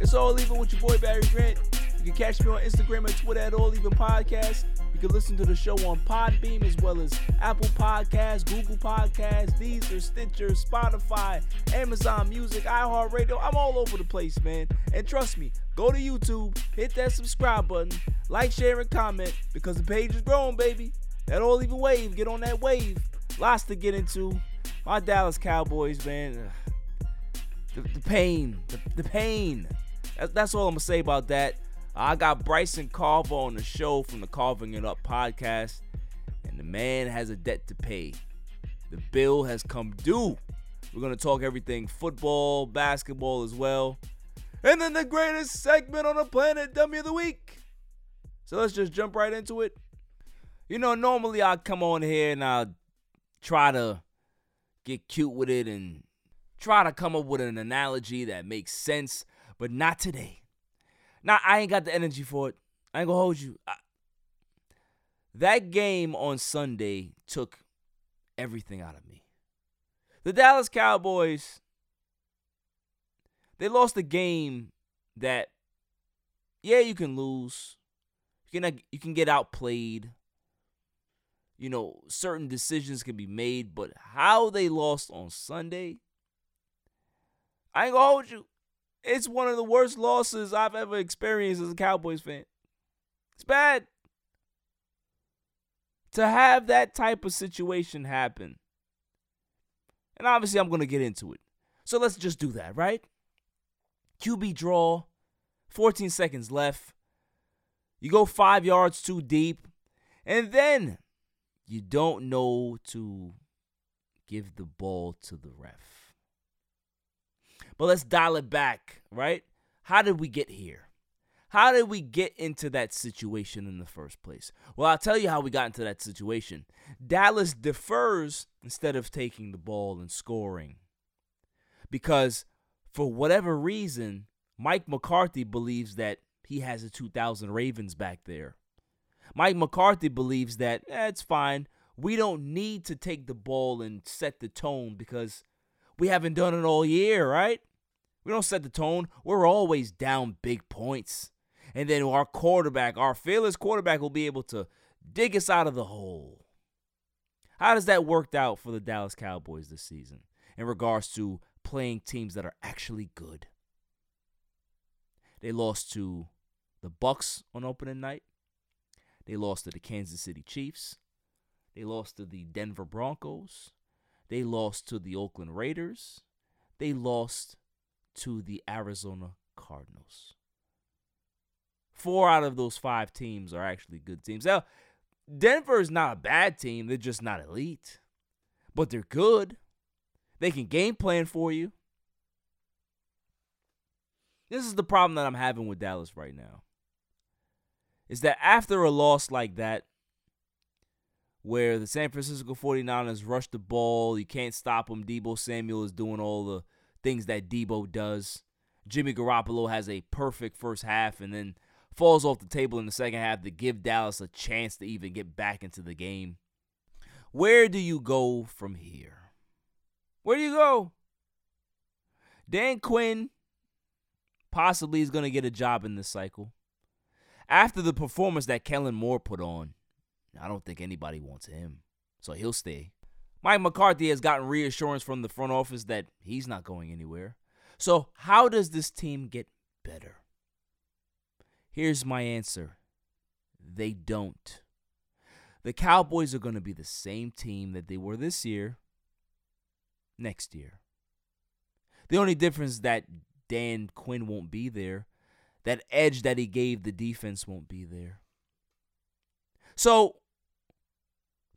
it's all even with your boy Barry Grant. You can catch me on Instagram and Twitter at All Even Podcast. You can listen to the show on Podbean as well as Apple Podcasts, Google Podcasts, Deezer, Stitcher, Spotify, Amazon Music, iHeartRadio. I'm all over the place, man. And trust me, go to YouTube, hit that subscribe button, like, share, and comment because the page is growing, baby. That all even wave, get on that wave. Lots to get into. My Dallas Cowboys, man. The, the pain, the, the pain. That, that's all I'm gonna say about that. I got Bryson Carver on the show from the Carving It Up podcast, and the man has a debt to pay. The bill has come due. We're to talk everything football, basketball as well. And then the greatest segment on the planet, Dummy of the Week. So let's just jump right into it. You know, normally I come on here and I try to get cute with it and try to come up with an analogy that makes sense, but not today. Now I ain't got the energy for it. I ain't gonna hold you. I, that game on Sunday took everything out of me. The Dallas Cowboys, they lost a game that, yeah, you can lose. You can you can get outplayed. You know, certain decisions can be made, but how they lost on Sunday, I ain't gonna hold you. It's one of the worst losses I've ever experienced as a Cowboys fan. It's bad. To have that type of situation happen. And obviously, I'm going to get into it. So let's just do that, right? QB draw, 14 seconds left. You go five yards too deep. And then you don't know to give the ball to the ref. But let's dial it back, right? How did we get here? How did we get into that situation in the first place? Well, I'll tell you how we got into that situation. Dallas defers instead of taking the ball and scoring. Because for whatever reason, Mike McCarthy believes that he has a 2000 Ravens back there. Mike McCarthy believes that eh, it's fine. We don't need to take the ball and set the tone because we haven't done it all year, right? We don't set the tone. We're always down big points. And then our quarterback, our fearless quarterback, will be able to dig us out of the hole. How does that work out for the Dallas Cowboys this season in regards to playing teams that are actually good? They lost to the Bucs on opening night. They lost to the Kansas City Chiefs. They lost to the Denver Broncos. They lost to the Oakland Raiders. They lost to the Arizona Cardinals. Four out of those five teams are actually good teams. Now, Denver is not a bad team. They're just not elite. But they're good. They can game plan for you. This is the problem that I'm having with Dallas right now. Is that after a loss like that, where the San Francisco 49ers rush the ball, you can't stop them. Deebo Samuel is doing all the things that Deebo does. Jimmy Garoppolo has a perfect first half and then falls off the table in the second half to give Dallas a chance to even get back into the game. Where do you go from here? Where do you go? Dan Quinn possibly is going to get a job in this cycle. After the performance that Kellen Moore put on, I don't think anybody wants him. So he'll stay. Mike McCarthy has gotten reassurance from the front office that he's not going anywhere. So, how does this team get better? Here's my answer they don't. The Cowboys are going to be the same team that they were this year, next year. The only difference that Dan Quinn won't be there. That edge that he gave the defense won't be there. So,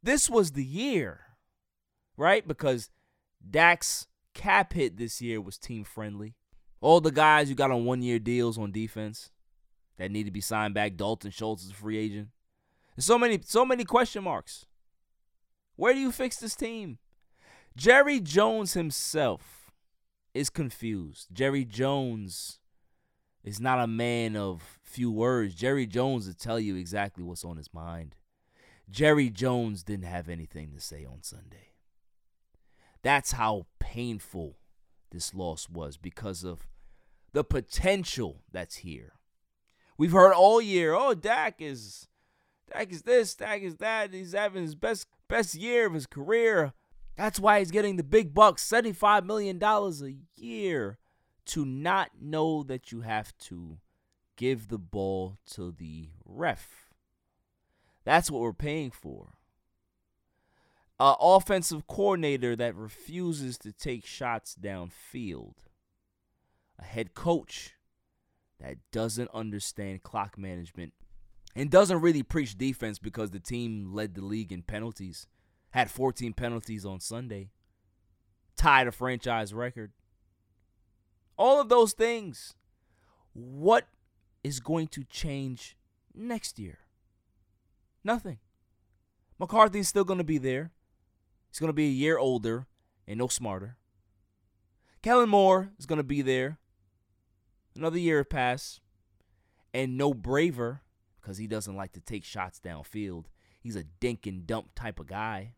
this was the year, right? Because Dak's cap hit this year was team friendly. All the guys who got on one year deals on defense that need to be signed back. Dalton Schultz is a free agent. There's so many, so many question marks. Where do you fix this team? Jerry Jones himself is confused. Jerry Jones is not a man of few words. Jerry Jones will tell you exactly what's on his mind. Jerry Jones didn't have anything to say on Sunday. That's how painful this loss was because of the potential that's here. We've heard all year, oh, Dak is Dak is this, Dak is that. He's having his best best year of his career. That's why he's getting the big bucks, $75 million a year, to not know that you have to give the ball to the ref. That's what we're paying for. An offensive coordinator that refuses to take shots downfield. A head coach that doesn't understand clock management and doesn't really preach defense because the team led the league in penalties, had 14 penalties on Sunday, tied a franchise record. All of those things. What is going to change next year? Nothing. McCarthy's still going to be there. He's going to be a year older and no smarter. Kellen Moore is going to be there Another year passed, and no braver because he doesn't like to take shots downfield. He's a dink and dump type of guy.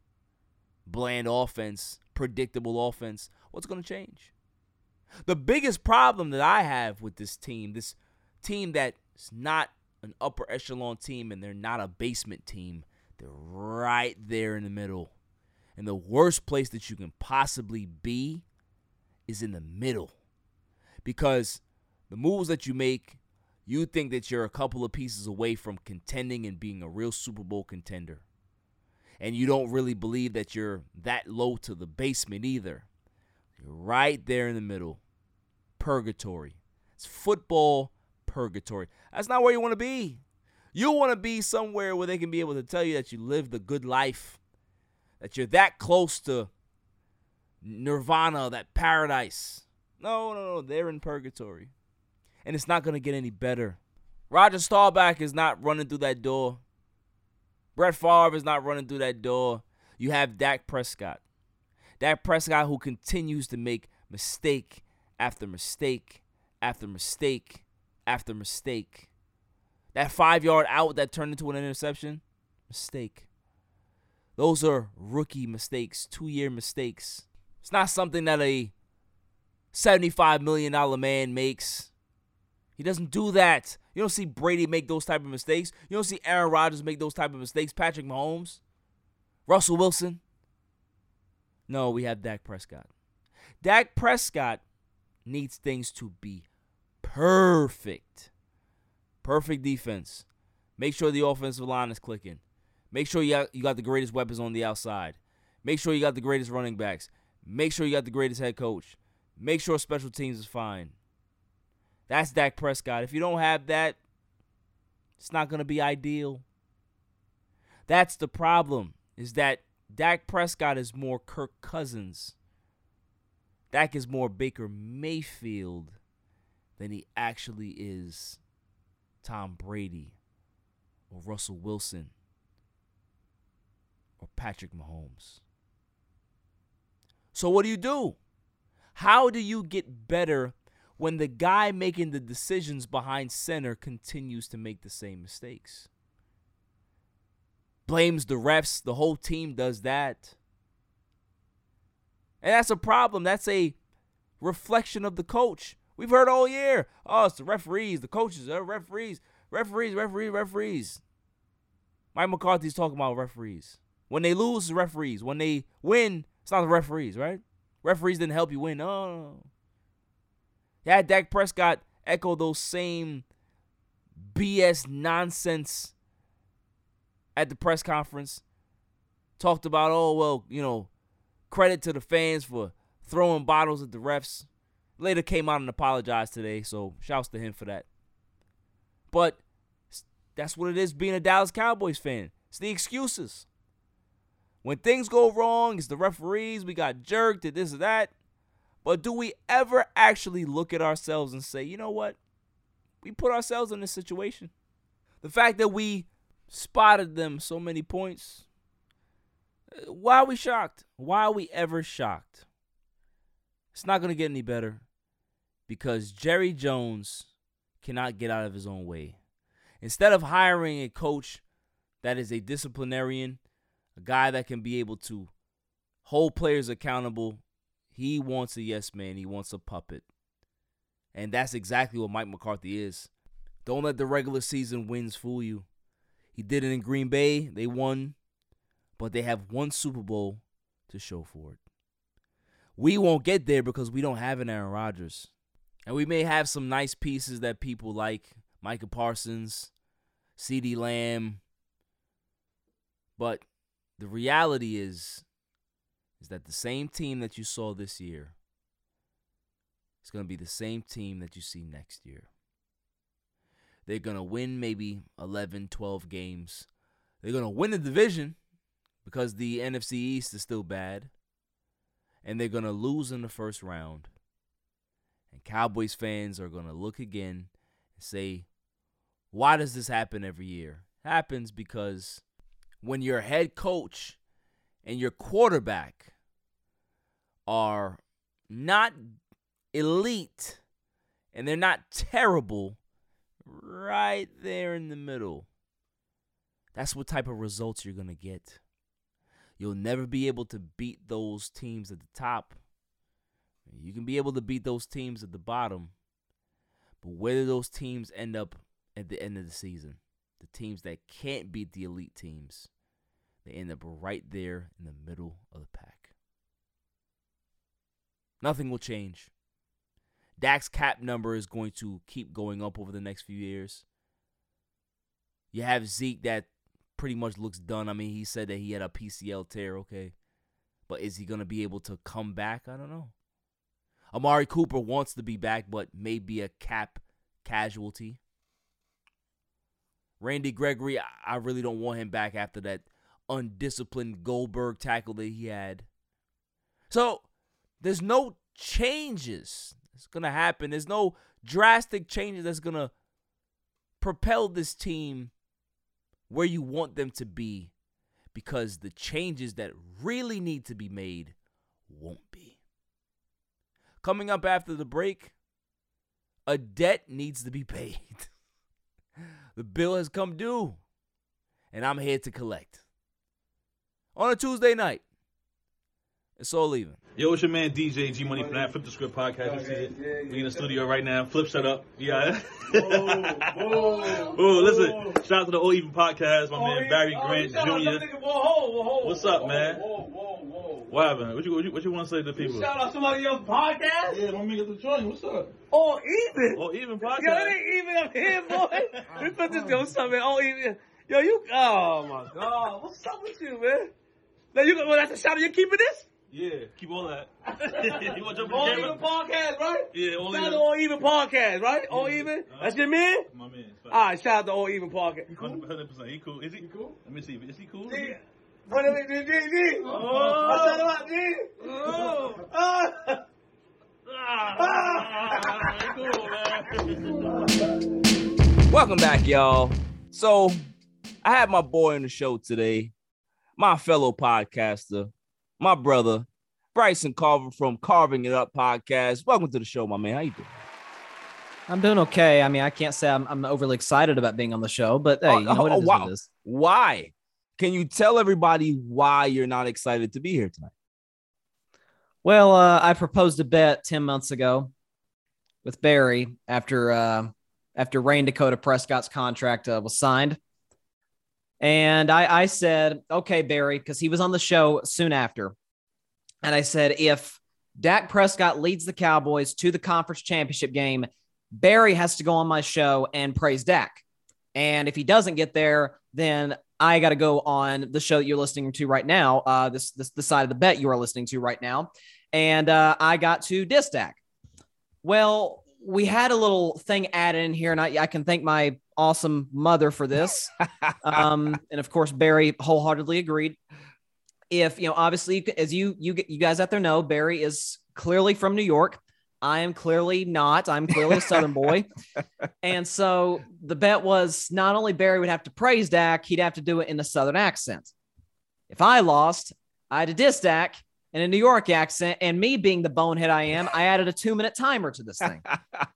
Bland offense, predictable offense. What's going to change? The biggest problem that I have with this team, this team that's not an upper echelon team and they're not a basement team, they're right there in the middle. And the worst place that you can possibly be is in the middle. Because the moves that you make, you think that you're a couple of pieces away from contending and being a real Super Bowl contender. And you don't really believe that you're that low to the basement either. You're right there in the middle. Purgatory. It's football purgatory. That's not where you want to be. You want to be somewhere where they can be able to tell you that you lived a good life, that you're that close to nirvana, that paradise. No, no, no. They're in purgatory and it's not going to get any better. Roger Staubach is not running through that door. Brett Favre is not running through that door. You have Dak Prescott. Dak Prescott who continues to make mistake after mistake after mistake after mistake. That five yard out that turned into an interception, mistake. Those are rookie mistakes, two year mistakes. It's not something that a $75 million man makes he doesn't do that. You don't see Brady make those type of mistakes. You don't see Aaron Rodgers make those type of mistakes. Patrick Mahomes, Russell Wilson. No, we have Dak Prescott. Dak Prescott needs things to be perfect. Perfect defense. Make sure the offensive line is clicking. Make sure you got, you got the greatest weapons on the outside. Make sure you got the greatest running backs. Make sure you got the greatest head coach. Make sure special teams is fine. That's Dak Prescott. If you don't have that, it's not going to be ideal. That's the problem. Is that Dak Prescott is more Kirk Cousins. Dak is more Baker Mayfield than he actually is Tom Brady or Russell Wilson or Patrick Mahomes. So what do you do? How do you get better when the guy making the decisions behind center continues to make the same mistakes. Blames the refs, the whole team does that. And that's a problem. That's a reflection of the coach. We've heard all year, oh, it's the referees, the coaches, the referees. Referees, referees, referees. Mike McCarthy's talking about referees. When they lose, it's referees. When they win, it's not the referees, right? Referees didn't help you win. No. Yeah, Dak Prescott echo those same BS nonsense at the press conference. Talked about, oh, well, you know, credit to the fans for throwing bottles at the refs. Later came out and apologized today, so shouts to him for that. But that's what it is being a Dallas Cowboys fan. It's the excuses. When things go wrong, it's the referees, we got jerked, did this or that. But do we ever actually look at ourselves and say, you know what? We put ourselves in this situation. The fact that we spotted them so many points, uh, why are we shocked? Why are we ever shocked? It's not going to get any better because Jerry Jones cannot get out of his own way. Instead of hiring a coach that is a disciplinarian, a guy that can be able to hold players accountable, he wants a yes man. He wants a puppet. And that's exactly what Mike McCarthy is. Don't let the regular season wins fool you. He did it in Green Bay. They won, but they have one Super Bowl to show for it. We won't get there because we don't have an Aaron Rodgers. And we may have some nice pieces that people like Micah Parsons, CeeDee Lamb. But the reality is is that the same team that you saw this year is going to be the same team that you see next year. They're going to win maybe 11, 12 games. They're going to win the division because the NFC East is still bad. And they're going to lose in the first round. And Cowboys fans are going to look again and say, why does this happen every year? It happens because when your head coach and your quarterback are not elite and they're not terrible, right there in the middle. That's what type of results you're going to get. You'll never be able to beat those teams at the top. You can be able to beat those teams at the bottom. But where do those teams end up at the end of the season? The teams that can't beat the elite teams, they end up right there in the middle of the pack. Nothing will change. Dak's cap number is going to keep going up over the next few years. You have Zeke that pretty much looks done. I mean, he said that he had a PCL tear, okay. But is he going to be able to come back? I don't know. Amari Cooper wants to be back, but may be a cap casualty. Randy Gregory, I really don't want him back after that undisciplined Goldberg tackle that he had. So there's no changes that's going to happen. There's no drastic changes that's going to propel this team where you want them to be because the changes that really need to be made won't be. Coming up after the break, a debt needs to be paid. the bill has come due, and I'm here to collect. On a Tuesday night, it's all even. Yo, it's your man DJ G Money from that Flip the Script podcast. You see it? We in the studio right now. Flip, shut up. Yeah. oh, listen. Shout out to the All Even podcast. My man Barry oh, Grant Jr. What's up, man? What happened? What you what you, what you want to say to the people? Shout out to somebody else's podcast. Yeah, don't make it the joint. What's up? All even. All Even podcast. Yo, it ain't even up here, boy. we put this yo, what's up, man? All even. Yo, you. Oh my God, what's up with you, man? Now you. Well, that's a shout out. You keeping this? Yeah, keep all that. you want your jump All even podcast, right? Yeah, all Shout out even. to All Even podcast, right? All even. That's your man. My man. All right, shout out to All Even podcast. You cool? Hundred percent. He cool. Is he? he cool? Let me see. Is he cool? Yeah. What is it, G, G, G? Oh. I shout him out, G. Oh. Ah. Ah, he cool, man. Welcome back, y'all. So, I had my boy on the show today, my fellow podcaster, my brother, Bryson Carver from Carving It Up podcast. Welcome to the show, my man. How you doing? I'm doing okay. I mean, I can't say I'm, I'm overly excited about being on the show, but hey, Oh, you know what oh, it is, wow. what it is. Why? Can you tell everybody why you're not excited to be here tonight? Well, uh, I proposed a bet 10 months ago with Barry after uh, after Rayne Dakota Prescott's contract uh, was signed. And I, I said, okay, Barry, because he was on the show soon after. And I said, if Dak Prescott leads the Cowboys to the conference championship game, Barry has to go on my show and praise Dak. And if he doesn't get there, then I got to go on the show that you're listening to right now. Uh, this, this the side of the bet you are listening to right now, and uh, I got to diss Dak. Well, we had a little thing added in here, and I, I can thank my awesome mother for this. um, and of course, Barry wholeheartedly agreed. If you know, obviously, as you you you guys out there know, Barry is clearly from New York. I am clearly not. I'm clearly a Southern boy. And so the bet was not only Barry would have to praise Dak, he'd have to do it in a Southern accent. If I lost, I had to diss Dak in a New York accent. And me being the bonehead I am, I added a two minute timer to this thing.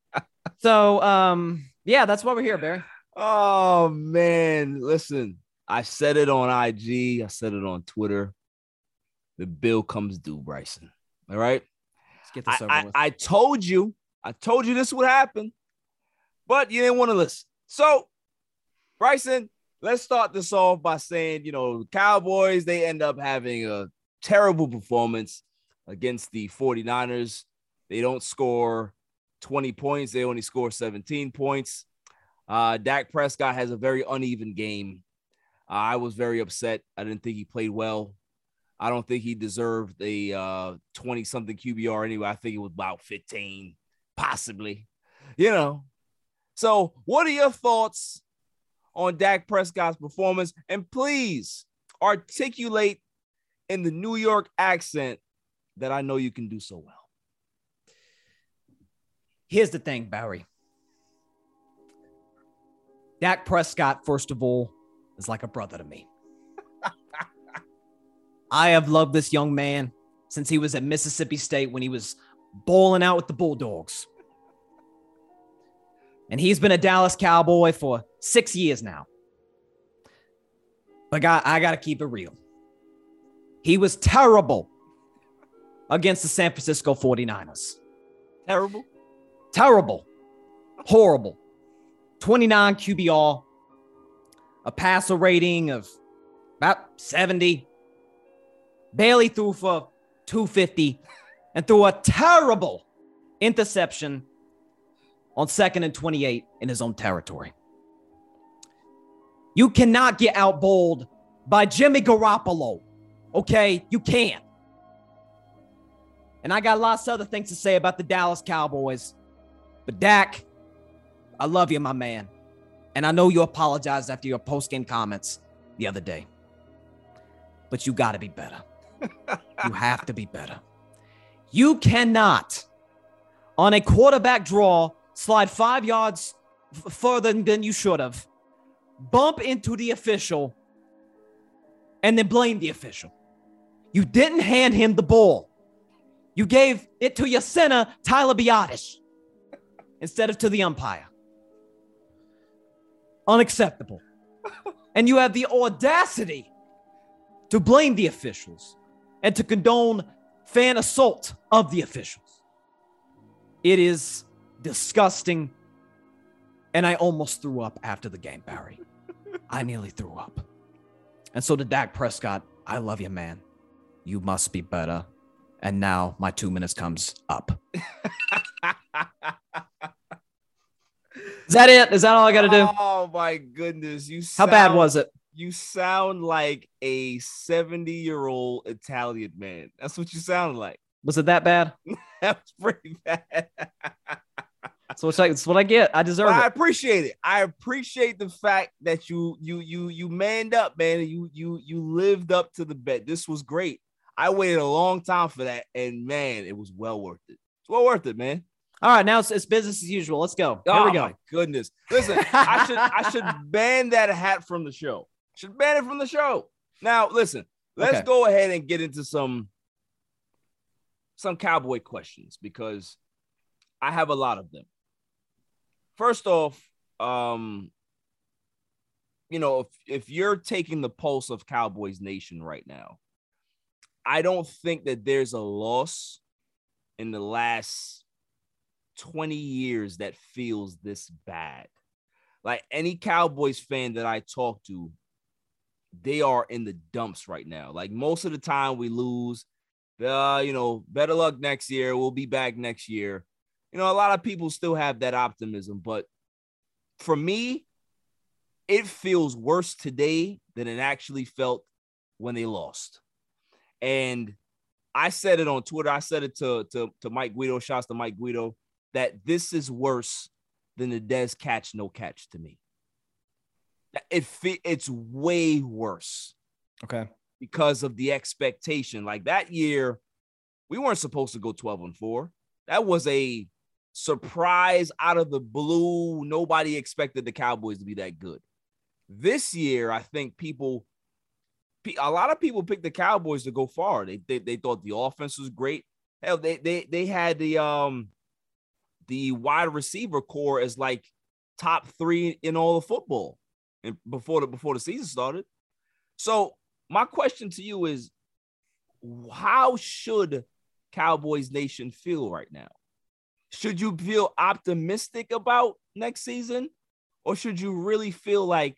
so, um, yeah, that's why we're here, Barry. Oh, man. Listen, I said it on IG, I said it on Twitter. The bill comes due, Bryson. All right. Let's get this over I, with. I, I told you, I told you this would happen, but you didn't want to listen. So, Bryson, let's start this off by saying, you know, Cowboys, they end up having a terrible performance against the 49ers. They don't score 20 points, they only score 17 points. Uh, Dak Prescott has a very uneven game. Uh, I was very upset. I didn't think he played well. I don't think he deserved a uh 20 something QBR anyway. I think it was about 15, possibly. You know. So, what are your thoughts on Dak Prescott's performance? And please articulate in the New York accent that I know you can do so well. Here's the thing, Barry. Dak Prescott, first of all, is like a brother to me. I have loved this young man since he was at Mississippi State when he was bowling out with the Bulldogs. And he's been a Dallas Cowboy for six years now. But I, I got to keep it real. He was terrible against the San Francisco 49ers. Terrible. Terrible. Horrible. 29 QBR, a passer rating of about 70. Bailey threw for 250 and threw a terrible interception on second and 28 in his own territory. You cannot get outbowled by Jimmy Garoppolo. Okay, you can't. And I got lots of other things to say about the Dallas Cowboys. But Dak, I love you, my man. And I know you apologized after your post-game comments the other day. But you got to be better. you have to be better. You cannot, on a quarterback draw, slide five yards f- further than you should have, bump into the official, and then blame the official. You didn't hand him the ball. You gave it to your center, Tyler Biadasz, instead of to the umpire. Unacceptable. and you have the audacity to blame the officials and to condone fan assault of the officials. It is disgusting. And I almost threw up after the game, Barry. I nearly threw up. And so to Dak Prescott, I love you, man. You must be better. And now my two minutes comes up. Is that it? Is that all I got to do? Oh my goodness. You How bad was it? You sound like a 70 year old Italian man. That's what you sound like. Was it that bad? That was pretty bad. So it's like it's what I get. I deserve But I it. appreciate it. I appreciate the fact that you you you you manned up, man. You you you lived up to the bet. This was great. I waited a long time for that, and man, it was well worth it. It's well worth it, man. All right, now it's, it's business as usual. Let's go. Here oh we go. my goodness. Listen, I should I should ban that hat from the show. Should ban it from the show. Now, listen, let's Okay. go ahead and get into some some cowboy questions because I have a lot of them. First off, um, you know, if, if you're taking the pulse of Cowboys Nation right now, I don't think that there's a loss in the last 20 years that feels this bad. Like any Cowboys fan that I talk to, they are in the dumps right now. Like most of the time we lose. Uh, you know, better luck next year. We'll be back next year. You know, a lot of people still have that optimism, but for me, it feels worse today than it actually felt when they lost. And I said it on Twitter. I said it to, to, to Mike Guido, shouts to Mike Guido, that this is worse than the Dez catch, no catch to me. It it's way worse. Okay. Because of the expectation. Like that year, we weren't supposed to go 12 and 4. That was a surprise out of the blue. Nobody expected the Cowboys to be that good. This year, I think people, a lot of people picked the Cowboys to go far. They, they, they thought the offense was great. Hell, they, they, they had the, um, the wide receiver core as like top three in all of football and before the before the season started. So my question to you is how should Cowboys Nation feel right now? Should you feel optimistic about next season? Or should you really feel like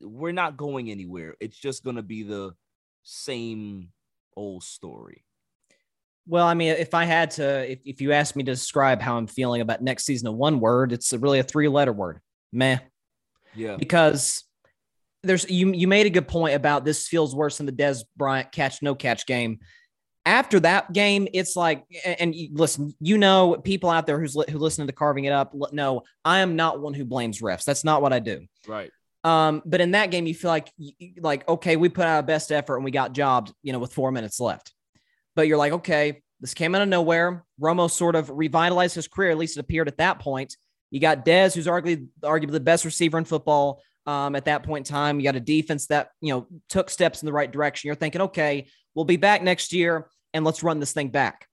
we're not going anywhere? It's just gonna be the same old story. Well, I mean, if I had to, if, if you asked me to describe how I'm feeling about next season in one word, it's really a three letter word meh. Yeah. Because there's, you, you made a good point about this feels worse than the Dez Bryant catch, no catch game. After that game, it's like, and you, listen, you know, people out there who's who listen to carving it up. No, I am not one who blames refs. That's not what I do. Right. Um, but in that game, you feel like, like, okay, we put out our best effort and we got jobbed, you know, with four minutes left but you're like, okay, this came out of nowhere. Romo sort of revitalized his career, at least it appeared at that point. You got Dez, who's arguably arguably the best receiver in football um, at that point in time. You got a defense that you know took steps in the right direction. You're thinking, okay, we'll be back next year, and let's run this thing back.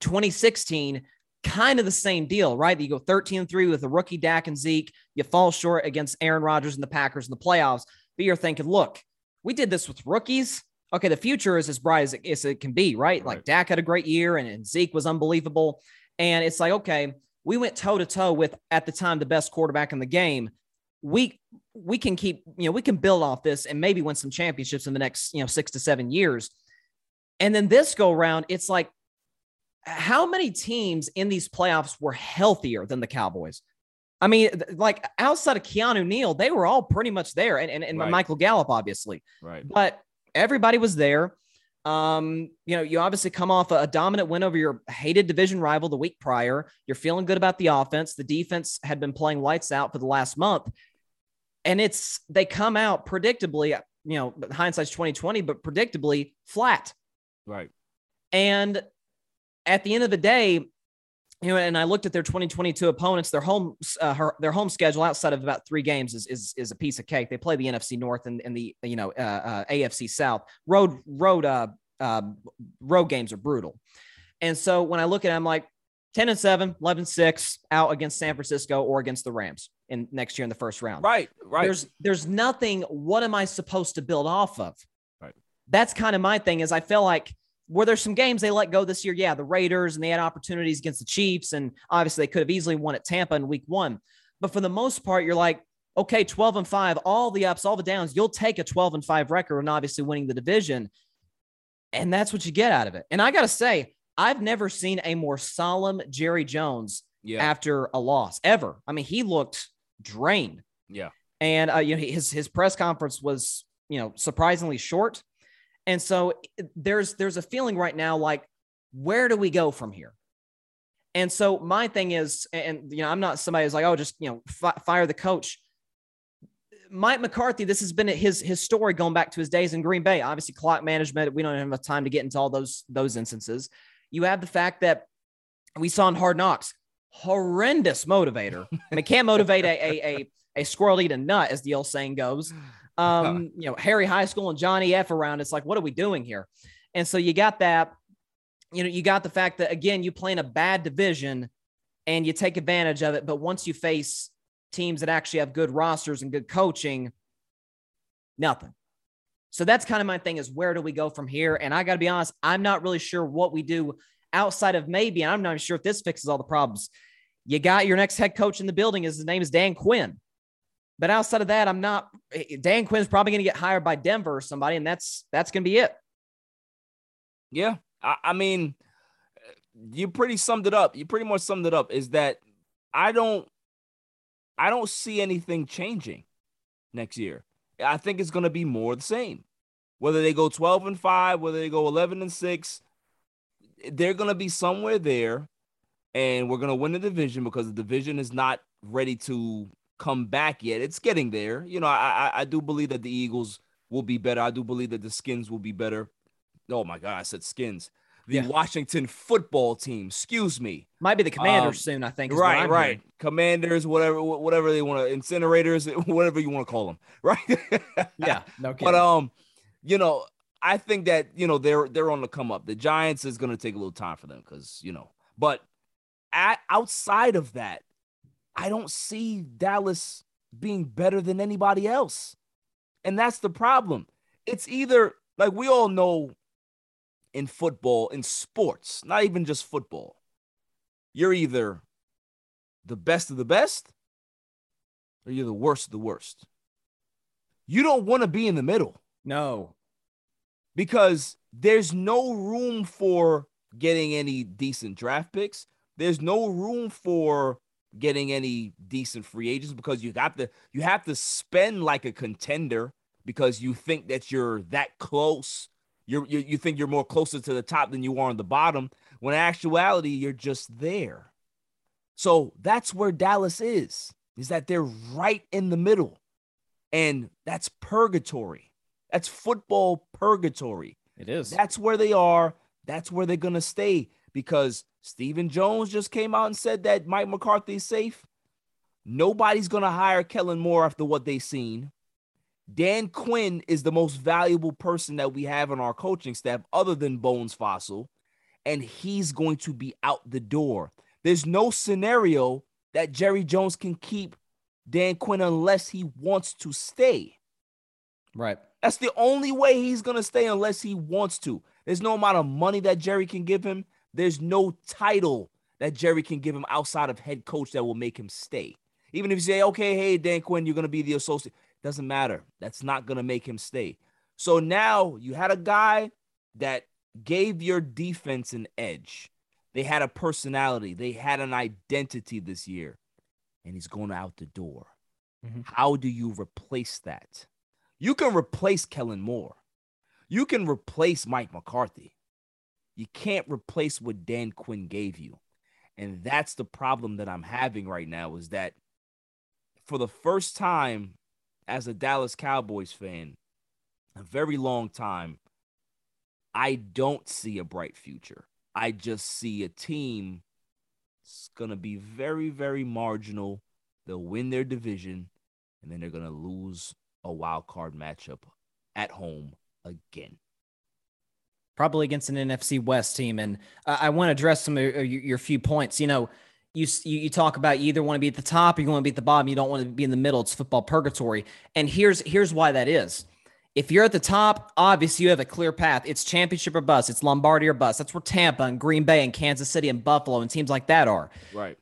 2016, kind of the same deal, right? You go 13 3 with a rookie Dak and Zeke. You fall short against Aaron Rodgers and the Packers in the playoffs. But you're thinking, look, we did this with rookies okay, the future is as bright as it, as it can be, right? right? Like Dak had a great year and, and Zeke was unbelievable. And it's like, okay, we went toe to toe with at the time the best quarterback in the game. We we can keep, you know, we can build off this and maybe win some championships in the next, you know, six to seven years. And then this go around, it's like, how many teams in these playoffs were healthier than the Cowboys? I mean, like outside of Keanu Neal, they were all pretty much there, and and, and right. Michael Gallup, obviously. Right. But everybody was there. Um, you know, you obviously come off a, a, dominant win over your hated division rival the week prior. You're feeling good about the offense. The defense had been playing lights out for the last month. And it's they come out predictably, you know, hindsight's 2020, but predictably flat. Right. And at the end of the day, you know, and I looked at their 2022 opponents. Their home, uh, her, their home schedule outside of about three games is is, is a piece of cake. They play the NFC North and, and the you know uh, uh, AFC South. Road road uh, uh, road games are brutal. And so when I look at it, I'm like 10 and 7, 11 6 out against San Francisco or against the Rams in next year in the first round. Right, right. There's there's nothing. What am I supposed to build off of? Right. That's kind of my thing. Is I feel like were there some games they let go this year? Yeah, the Raiders and they had opportunities against the Chiefs, and obviously they could have easily won at Tampa in week one. But for the most part, you're like, okay, 12 and 5, all the ups, all the downs, you'll take a 12 and 5 record and obviously winning the division. And that's what you get out of it. And I got to say, I've never seen a more solemn Jerry Jones yeah. after a loss ever. I mean, he looked drained. Yeah. And uh, you know, his his press conference was, you know, surprisingly short. And so eh, there's there's a feeling right now like where do we go from here? And so my thing is, and you know, I'm not somebody who's like, oh, just you know, fire the coach. Mike McCarthy, this has been his his story going back to his days in Green Bay. Obviously, clock management. We don't have enough time to get into all those those instances. You have the fact that we saw in Hard Knocks, horrendous motivator. I mean, can't motivate a a a, a squirrel eat a nut, as the old saying goes um, you know, Harry High School and Johnny F around. It's like, what are we doing here? And so you got that, you know, you got the fact that again, you play in a bad division and you take advantage of it. But once you face teams that actually have good rosters and good coaching, nothing. So that's kind of my thing is where do we go from here? And I got to be honest, I'm not really sure what we do outside of maybe, and I'm not even sure if this fixes all the problems. You got your next head coach in the building. His name is Dan Quinn. But outside of that, I'm not. Eh, eh, Dan Quinn's probably going to get hired by Denver or somebody, and that's that's going to be it. Yeah, I, I mean, eh, you pretty summed it up. You pretty much summed it up. Is that I don't, I don't see anything changing next year. I think it's going to be more the same. Whether they go 12 and 5, whether they go 11 and 6, they're going to be somewhere there and we're going to win the division because the division is not ready to come back yet. It's getting there. You know, I, I, I do believe that the Eagles will be better. I do believe that the Skins will be better. Oh my God, I said Skins. The Yeah. Washington football team, excuse me. Might be the Commanders Um, soon, I think. what Right, right. hearing. Commanders, whatever, whatever they want to, incinerators, whatever you want to call them, right? Yeah, no kidding. But um, you know, I think that you know they're they're on the come up. The Giants is going to take a little time for them because you know, but at, outside of that, I don't see Dallas being better than anybody else, and that's the problem. It's either like we all know in football, in sports, not even just football, you're either the best of the best or you're the worst of the worst. You don't want to be in the middle no. because there's no room for getting any decent draft picks. There's no room for getting any decent free agents because you got to you have to spend like a contender because you think that you're that close. You're, you you think you're more closer to the top than you are on the bottom. When in actuality, you're just there. So that's where Dallas is. Is that they're right in the middle, and that's purgatory. That's football purgatory. It is. That's where they are. That's where they're gonna stay because Stephen Jones just came out and said that Mike McCarthy is safe. Nobody's gonna hire Kellen Moore after what they've seen. Dan Quinn is the most valuable person that we have on our coaching staff, other than Bones Fassel, and he's going to be out the door. There's no scenario that Jerry Jones can keep Dan Quinn unless he wants to stay. Right. That's the only way he's going to stay unless he wants to. There's no amount of money that Jerry can give him. There's no title that Jerry can give him outside of head coach that will make him stay. Even if you say, okay, hey, Dan Quinn, you're going to be the associate, doesn't matter. That's not going to make him stay. So now you had a guy that gave your defense an edge. They had a personality, they had an identity this year, and he's going out the door. Mm-hmm. How do you replace that? You can replace Kellen Moore. You can replace Mike McCarthy. You can't replace what Dan Quinn gave you. And that's the problem that I'm having right now is that for the first time as a Dallas Cowboys fan, a very long time, I don't see a bright future. I just see a team it's going to be very, very marginal. They'll win their division, and then they're going to lose a wild card matchup at home again. Probably against an NFC West team. And uh, I want to address some of your, your few points. You know, you, you you talk about you either want to be at the top or you want to be at the bottom. You don't want to be in the middle. It's football purgatory. And here's here's why that is. If you're at the top, obviously you have a clear path. It's championship or bust. It's Lombardi or bust. That's where Tampa and Green Bay and Kansas City and Buffalo and teams like that are. Right.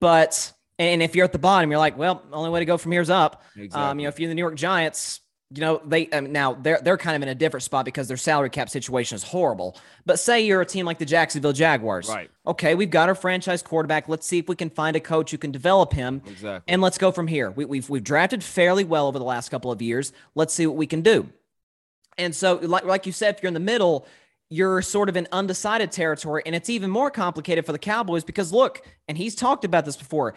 But and if you're at the bottom, you're like, well, only way to go from here is up. Um, Exactly. you know, if you're the New York Giants, you know they mean, now they're they're kind of in a different spot because their salary cap situation is horrible. But say you're a team like the Jacksonville Jaguars, Right. Okay, we've got our franchise quarterback. Let's see if we can find a coach who can develop him, Exactly. and let's go from here. We, we've we've drafted fairly well over the last couple of years. Let's see what we can do. And so, like like you said, if you're in the middle, you're sort of in undecided territory, and it's even more complicated for the Cowboys because look, and he's talked about this before.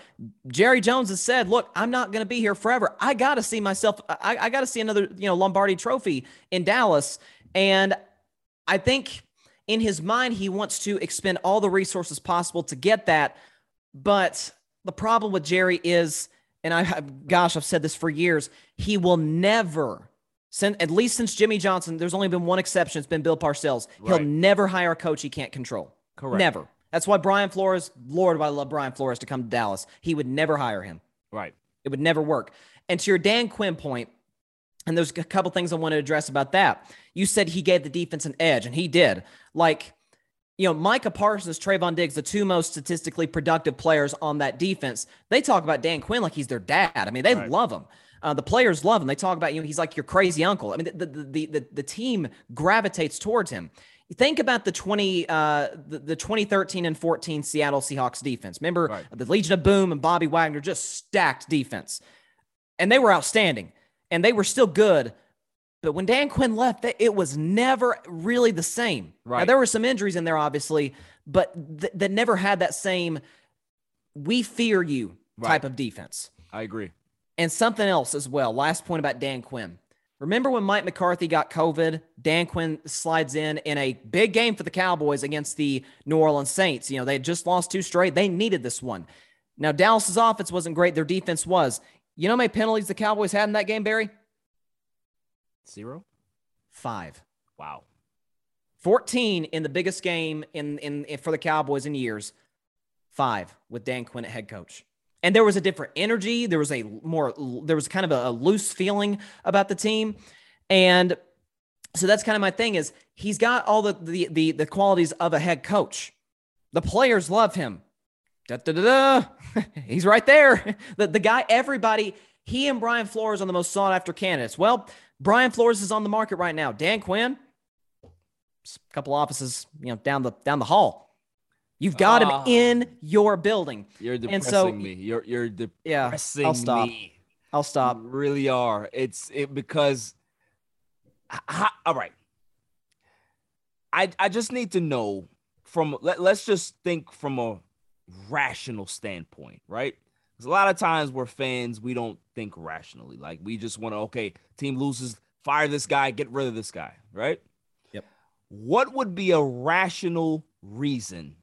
Jerry Jones has said, "Look, I'm not going to be here forever. I got to see myself. I, I got to see another, you know, Lombardi Trophy in Dallas." And I think in his mind, he wants to expend all the resources possible to get that. But the problem with Jerry is, and I, gosh, I've said this for years, he will never, since, at least since Jimmy Johnson, there's only been one exception. It's been Bill Parcells. He'll never hire a coach he can't control. Correct. Never. That's why Brian Flores, Lord, why I love Brian Flores to come to Dallas. He would never hire him. Right. It would never work. And to your Dan Quinn point, and there's a couple things I want to address about that. You said he gave the defense an edge, and he did. Like, you know, Micah Parsons, Trevon Diggs, the two most statistically productive players on that defense, they talk about Dan Quinn like he's their dad. I mean, they right. love him. Uh, the players love him. They talk about you know he's like your crazy uncle. I mean, the the the the, the team gravitates towards him. Think about the 20 uh, the, the 2013 and 14 Seattle Seahawks defense. Remember right. the Legion of Boom and Bobby Wagner just stacked defense. And they were outstanding and they were still good. But when Dan Quinn left, it was never really the same. Right. Now, there were some injuries in there, obviously, but th- that never had that same "we fear you" type of defense. I agree. And something else as well. Last point about Dan Quinn. Remember when Mike McCarthy got COVID? Dan Quinn slides in in a big game for the Cowboys against the New Orleans Saints. You know, they had just lost two straight. They needed this one. Now, Dallas's offense wasn't great. Their defense was. You know how many penalties the Cowboys had in that game, Barry? Zero? Five. Wow. 14 in the biggest game in, in, in for the Cowboys in years. Five with Dan Quinn at head coach. And there was a different energy. There was a more, there was kind of a, a loose feeling about the team. And so that's kind of my thing is he's got all the, the, the, the qualities of a head coach. The players love him. Da, da, da, da. he's right there. The, the guy, everybody, he and Brian Flores are the most sought after candidates. Well, Brian Flores is on the market right now. Dan Quinn, a couple offices, you know, down the down the hall. You've got uh, him ah. in your building. You're depressing and so, me. You're you're depressing yeah, I'll stop. me. I'll stop. You really are. It's it because I, all right. I I just need to know from let, let's just think from a rational standpoint, right? Because a lot of times we're fans, we don't think rationally. Like we just want to, okay, team loses, fire this guy, get rid of this guy, right? Yep. What would be a rational reason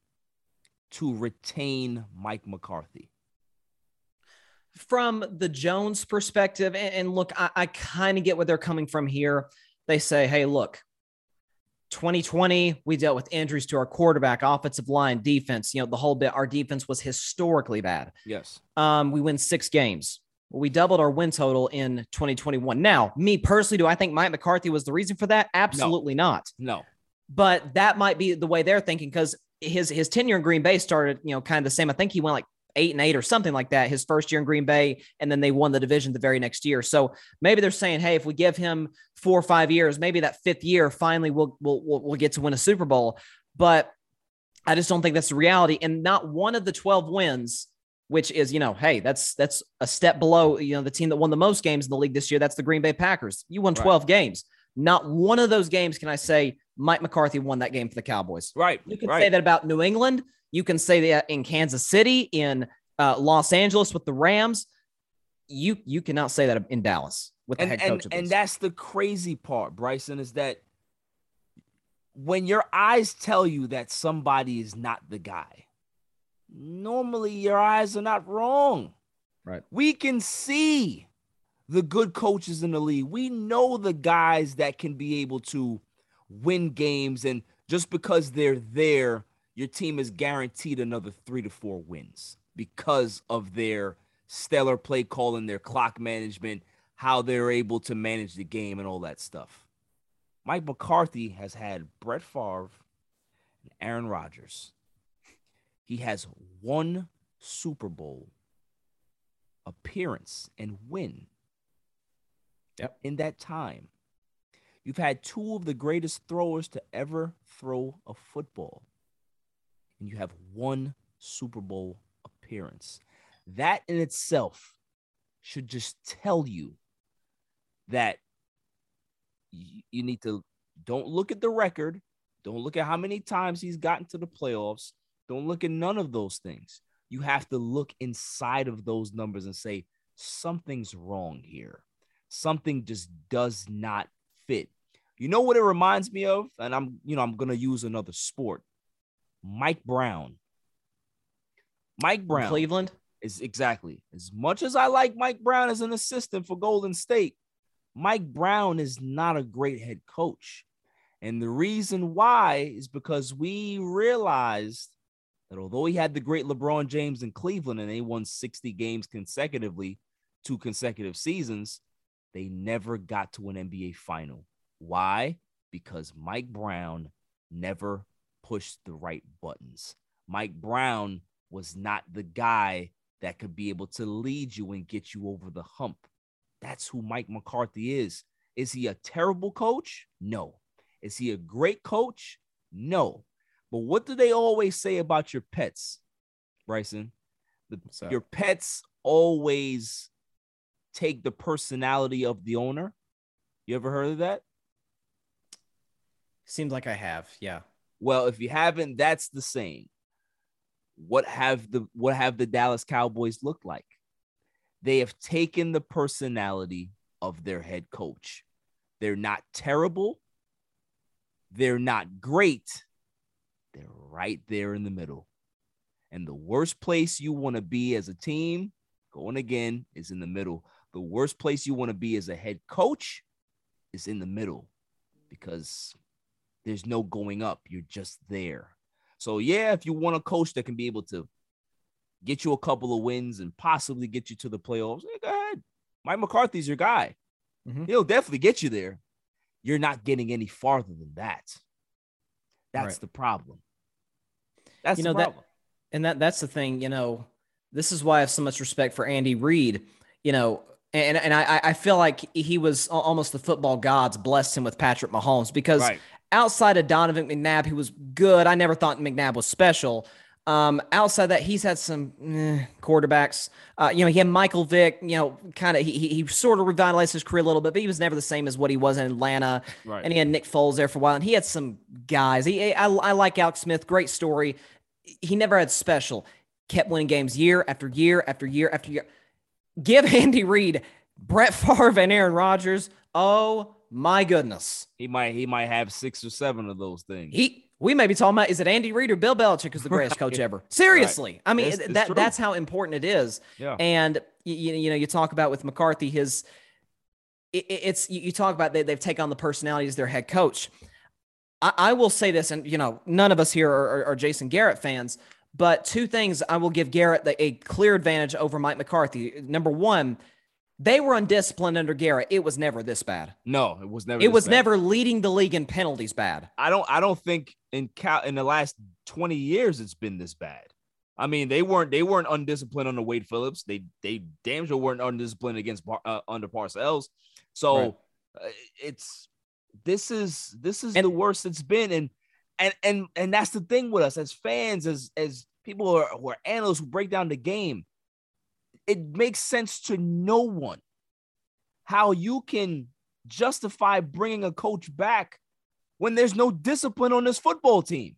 to retain Mike McCarthy? From the Jones perspective, and, and look, I, I kind of get where they're coming from here. They say, hey, look, 2020, we dealt with injuries to our quarterback, offensive line, defense. You know, the whole bit. Our defense was historically bad. Yes. Um, we win six games. We doubled our win total in 2021. Now, me personally, do I think Mike McCarthy was the reason for that? Absolutely no. not. No. But that might be the way they're thinking because his his tenure in Green Bay started, you know, kind of the same. I think he went like eight and eight or something like that his first year in Green Bay, and then they won the division the very next year. So maybe they're saying, hey, if we give him four or five years, maybe that fifth year finally we'll we'll we'll, get to win a Super Bowl. But I just don't think that's the reality. And not one of the twelve wins, which is you know, hey, that's that's a step below you know the team that won the most games in the league this year. That's the Green Bay Packers. You won twelve right. games. Not one of those games can I say Mike McCarthy won that game for the Cowboys. Right. You can right. say that about New England. You can say that in Kansas City, in uh, Los Angeles with the Rams. You you cannot say that in Dallas with the and, head coach. And, and that's the crazy part, Bryson, is that when your eyes tell you that somebody is not the guy, normally your eyes are not wrong. Right. We can see the good coaches in the league. We know the guys that can be able to win games. And just because they're there, your team is guaranteed another three to four wins because of their stellar play calling, their clock management, how they're able to manage the game, and all that stuff. Mike McCarthy has had Brett Favre and Aaron Rodgers. He has one Super Bowl appearance and win yep. in that time. You've had two of the greatest throwers to ever throw a football, and you have one Super Bowl appearance. That in itself should just tell you that you need to don't look at the record, don't look at how many times he's gotten to the playoffs, don't look at none of those things. You have to look inside of those numbers and say something's wrong here. Something just does not fit. You know what it reminds me of? And I'm, you know, I'm going to use another sport. Mike Brown Mike Brown. Cleveland. Is exactly as much as I like Mike Brown as an assistant for Golden State, Mike Brown is not a great head coach. And the reason why is because we realized that although he had the great LeBron James in Cleveland and they won 60 games consecutively, two consecutive seasons, they never got to an NBA final. Why? Because Mike Brown never pushed the right buttons. Mike Brown was not the guy that could be able to lead you and get you over the hump. That's who Mike McCarthy is. Is he a terrible coach? No. Is he a great coach? No. But what do they always say about your pets, Bryson? The, your pets always take the personality of the owner. You ever heard of that? Seems like I have. Yeah. Well, if you haven't, that's the same. What have the what have the Dallas Cowboys looked like? They have taken the personality of their head coach. They're not terrible. They're not great. They're right there in the middle. And the worst place you want to be as a team, going again, is in the middle. The worst place you want to be as a head coach is in the middle because there's no going up. You're just there. So, yeah, if you want a coach that can be able to get you a couple of wins and possibly get you to the playoffs, hey, go ahead. Mike McCarthy's your guy. Mm-hmm. He'll definitely get you there. You're not getting any farther than that. That's right. the problem. That's you know, that, and that that's the thing. You know, this is why I have so much respect for Andy Reid. You know, and and I I feel like he was almost the football gods blessed him with Patrick Mahomes because right. outside of Donovan McNabb, who was good, I never thought McNabb was special. Um, outside that, he's had some eh, quarterbacks. Uh, you know, he had Michael Vick. You know, kind of he, he, he sort of revitalized his career a little bit, but he was never the same as what he was in Atlanta. Right. And he had Nick Foles there for a while, and he had some guys. He I, I like Alex Smith. Great story. He never had special. Kept winning games year after year after year after year. Give Andy Reid, Brett Favre, and Aaron Rodgers. Oh my goodness. He might he might have six or seven of those things. He we may be talking about is it Andy Reid or Bill Belichick is the greatest coach ever? Seriously, right. I mean it's, it's that true. that's how important it is. Yeah. And you, you know you talk about with McCarthy his it, it's you talk about they, they've taken on the personality as their head coach. I, I, will say this, and you know none of us here are, are, are, Jason Garrett fans, but two things I will give Garrett the, a clear advantage over Mike McCarthy. Number one they were undisciplined under Garrett. It was never this bad. No, it was never. It was bad. never leading the league in penalties bad. I don't. I don't think in Cal in the last twenty years it's been this bad. I mean, they weren't. They weren't undisciplined under Wade Phillips. They they damn sure weren't undisciplined against uh, under Parcells. So right. uh, it's this is this is and, the worst it's been, and and and and that's the thing with us as fans, as as people who are, who are analysts who break down the game it makes sense to no one how you can justify bringing a coach back when there's no discipline on this football team.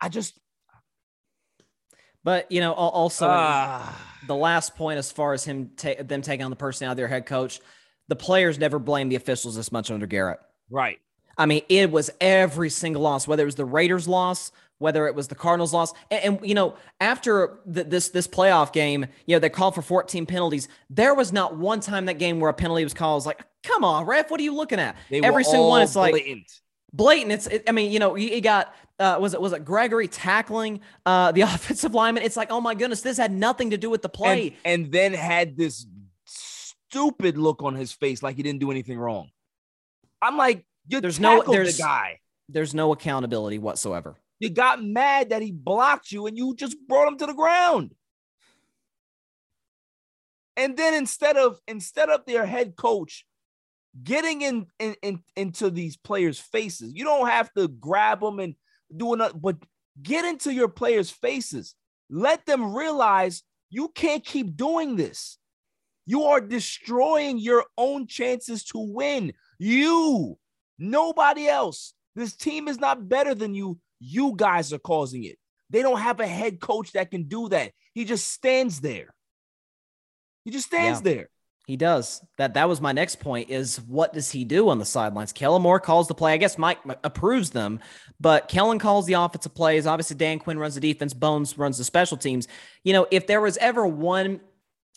I just. But you know, also uh, the last point as far as him ta- them taking on the personality of their head coach, the players never blamed the officials this much under Garrett. Right. I mean, it was every single loss, whether it was the Raiders' loss, whether it was the Cardinals loss. And, and you know, after the, this this playoff game, you know, they called for 14 penalties. There was not one time that game where a penalty was called. Was like, come on, ref, what are you looking at? They Every single one, it's blatant. like blatant. It's, it, I mean, you know, you, you got uh, was it was it Gregory tackling uh, the offensive lineman? It's like, oh my goodness, this had nothing to do with the play. And, and then had this stupid look on his face, like he didn't do anything wrong. I'm like, you there's no there's the guy. There's no accountability whatsoever. You got mad that he blocked you and you just brought him to the ground. And then instead of instead of their head coach getting in, in, in into these players' faces, you don't have to grab them and do another, but get into your players' faces. Let them realize you can't keep doing this. You are destroying your own chances to win. You, nobody else. This team is not better than you. You guys are causing it. They don't have a head coach that can do that. He just stands there. He just stands yeah, there. He does. That that was my next point is what does he do on the sidelines? Kellen Moore calls the play. I guess Mike uh, approves them, but Kellen calls the offensive plays. Obviously, Dan Quinn runs the defense, Bones runs the special teams. You know, if there was ever one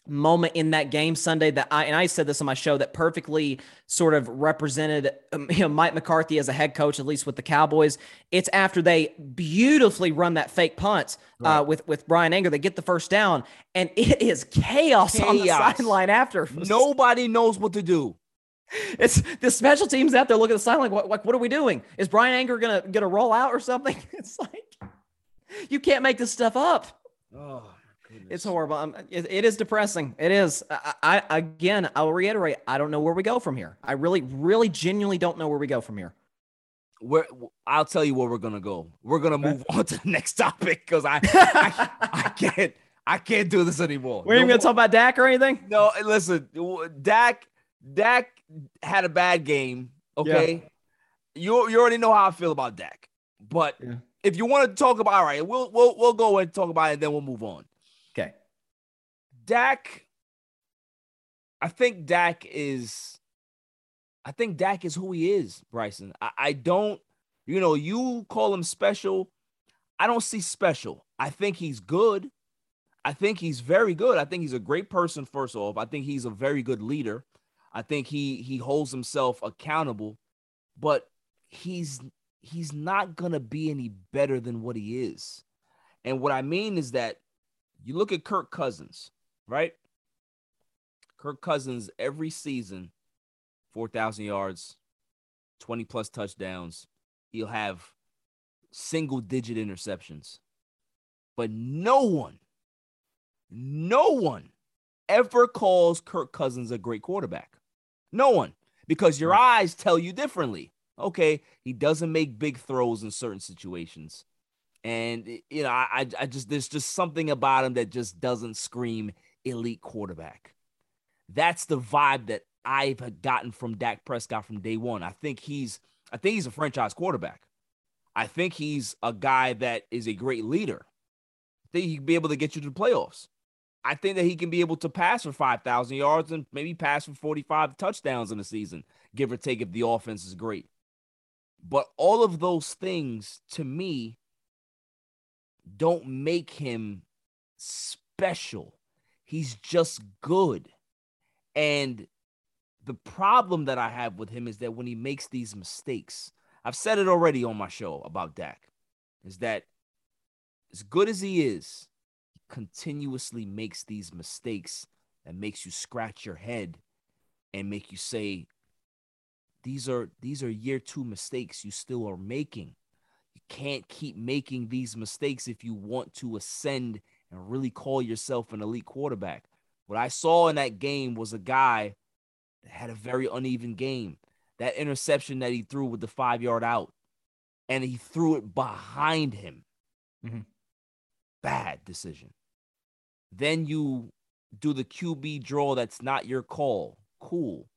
moment in that game Sunday that I and I said this on my show that perfectly sort of represented um, you know Mike McCarthy as a head coach at least with the Cowboys. It's after they beautifully run that fake punt uh, right. uh, with with Bryan Anger. They get the first down and it is chaos, chaos. on the sideline after. Nobody knows what to do. It's the special teams out there looking at the sideline like, what, what, what are we doing? Is Bryan Anger gonna gonna roll out or something? It's like you can't make this stuff up. Oh, It's horrible. Um, it, it is depressing. It is. I, I again, I'll reiterate. I don't know where we go from here. I really, really, genuinely don't know where we go from here. Where I'll tell you where we're gonna go. We're gonna move on to the next topic because I, I I can't I can't do this anymore. We're even gonna talk about Dak or anything. No, listen, Dak Dak had a bad game. Okay, you you already know how I feel about Dak. But if you want to talk about, all right, we'll we'll we'll go and talk about it, and then we'll move on. Dak, I think Dak is, I think Dak is who he is, Bryson. I, I don't, you know, you call him special. I don't see special. I think he's good. I think he's very good. I think he's a great person. First off, I think he's a very good leader. I think he he holds himself accountable, but he's he's not gonna be any better than what he is. And what I mean is that you look at Kirk Cousins, right? Kirk Cousins every season, 4,000 yards, 20 plus touchdowns. He'll have single digit interceptions. But no one, no one ever calls Kirk Cousins a great quarterback. No one, because your hmm. eyes tell you differently. Okay, he doesn't make big throws in certain situations. And you know, I, I just there's just something about him that just doesn't scream elite quarterback. That's the vibe that I've gotten from Dak Prescott from day one. I think he's I think he's a franchise quarterback. I think he's a guy that is a great leader. I think he can be able to get you to the playoffs. I think that he can be able to pass for 5,000 yards and maybe pass for 45 touchdowns in a season, give or take if the offense is great. But all of those things to me don't make him special. He's just good. And the problem that I have with him is that when he makes these mistakes, I've said it already on my show about Dak, is that as good as he is, he continuously makes these mistakes that makes you scratch your head and make you say, these are these are year two mistakes you still are making. You can't keep making these mistakes if you want to ascend and really call yourself an elite quarterback. What I saw in that game was a guy that had a very uneven game. That interception that he threw with the five yard out, and he threw it behind him. Mm-hmm. Bad decision. Then you do the QB draw that's not your call. Cool.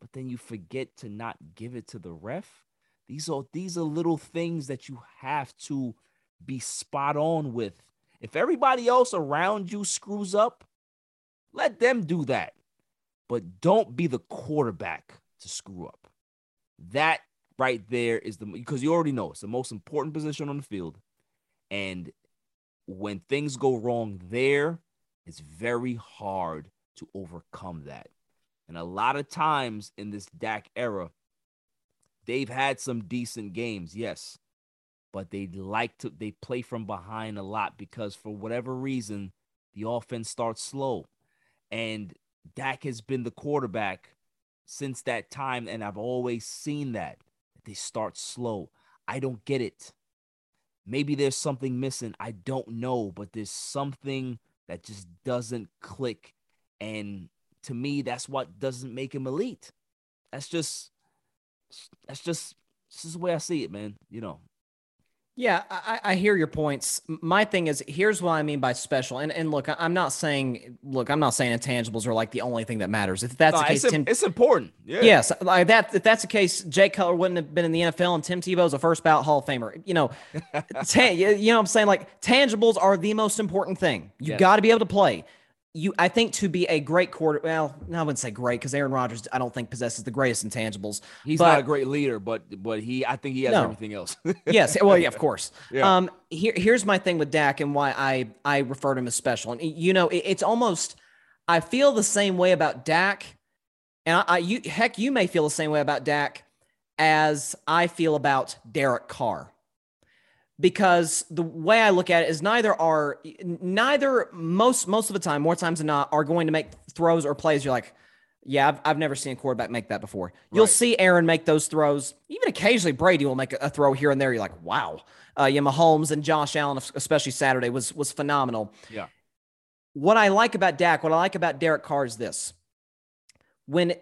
But then you forget to not give it to the ref. These are these are little things that you have to be spot on with. If everybody else around you screws up, let them do that. But don't be the quarterback to screw up. That right there is the because you already know it's the most important position on the field. And when things go wrong there, it's very hard to overcome that. And a lot of times in this Dak era, they've had some decent games, yes, but they like to they play from behind a lot because for whatever reason, the offense starts slow. And Dak has been the quarterback since that time, and I've always seen that. They start slow. I don't get it. Maybe there's something missing. I don't know, but there's something that just doesn't click. And to me, that's what doesn't make him elite. That's just that's just this is the way I see it, man. You know. Yeah, I, I hear your points. My thing is, here's what I mean by special. And and look, I'm not saying, look, I'm not saying intangibles are like the only thing that matters. If that's No, the case, it's, Tim, it's important. Yeah. Yes, like that. If that's the case, Jay Cutler wouldn't have been in the NFL, and Tim Tebow's a first ballot Hall of Famer. You know, ta- you know, what I'm saying like tangibles are the most important thing. You Yes. got to be able to play. You, I think, to be a great quarter. Well, no, I wouldn't say great because Aaron Rodgers, I don't think possesses the greatest intangibles. He's but- not a great leader, but but he I think he has No. everything else. yes. Well, yeah, of course. Yeah. Um, here, here's my thing with Dak and why I I refer to him as special. And you know, it- it's almost I feel the same way about Dak, and I, I you heck, you may feel the same way about Dak as I feel about Derek Carr. Because the way I look at it is neither are neither most most of the time, more times than not, are going to make throws or plays. You're like, Yeah, I've, I've never seen a quarterback make that before. You'll see Aaron make those throws. Even occasionally, Brady will make a, a throw here and there. You're like, wow. Uh, yeah, Mahomes and Josh Allen, especially Saturday, was was phenomenal. Yeah. What I like about Dak, what I like about Derek Carr is this: when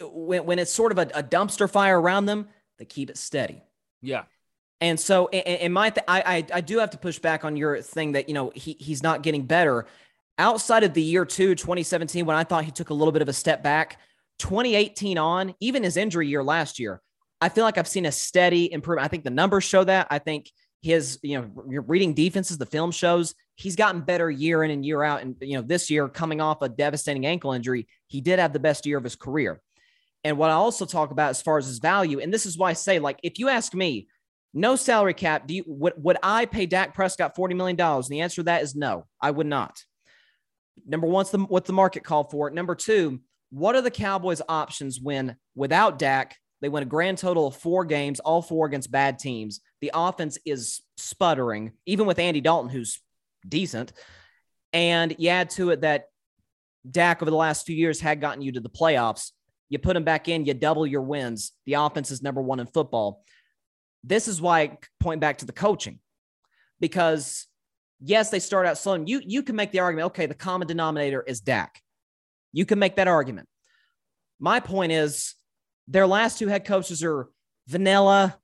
when when it's sort of a, a dumpster fire around them, they keep it steady. Yeah. And so, in, my, th- I, I, I do have to push back on your thing that you know he he's not getting better. Outside of the year two, 2017, when I thought he took a little bit of a step back, 2018 on, even his injury year last year, I feel like I've seen a steady improvement. I think the numbers show that. I think his, you know, you're reading defenses, the film shows he's gotten better year in and year out. And you know, this year coming off a devastating ankle injury, he did have the best year of his career. And what I also talk about as far as his value, and this is why I say, like, if you ask me, no salary cap, do you would, would I pay Dak Prescott $40 million? And the answer to that is no, I would not. Number one's the what the market call for. It? Number two, what are the Cowboys' options when without Dak, they win a grand total of four games, all four against bad teams. The offense is sputtering, even with Andy Dalton, who's decent. And you add to it that Dak over the last few years had gotten you to the playoffs. You put him back in, you double your wins. The offense is number one in football. This is why I point back to the coaching, because yes, they start out slow. And you you can make the argument, okay, the common denominator is Dak. You can make that argument. My point is, their last two head coaches are vanilla,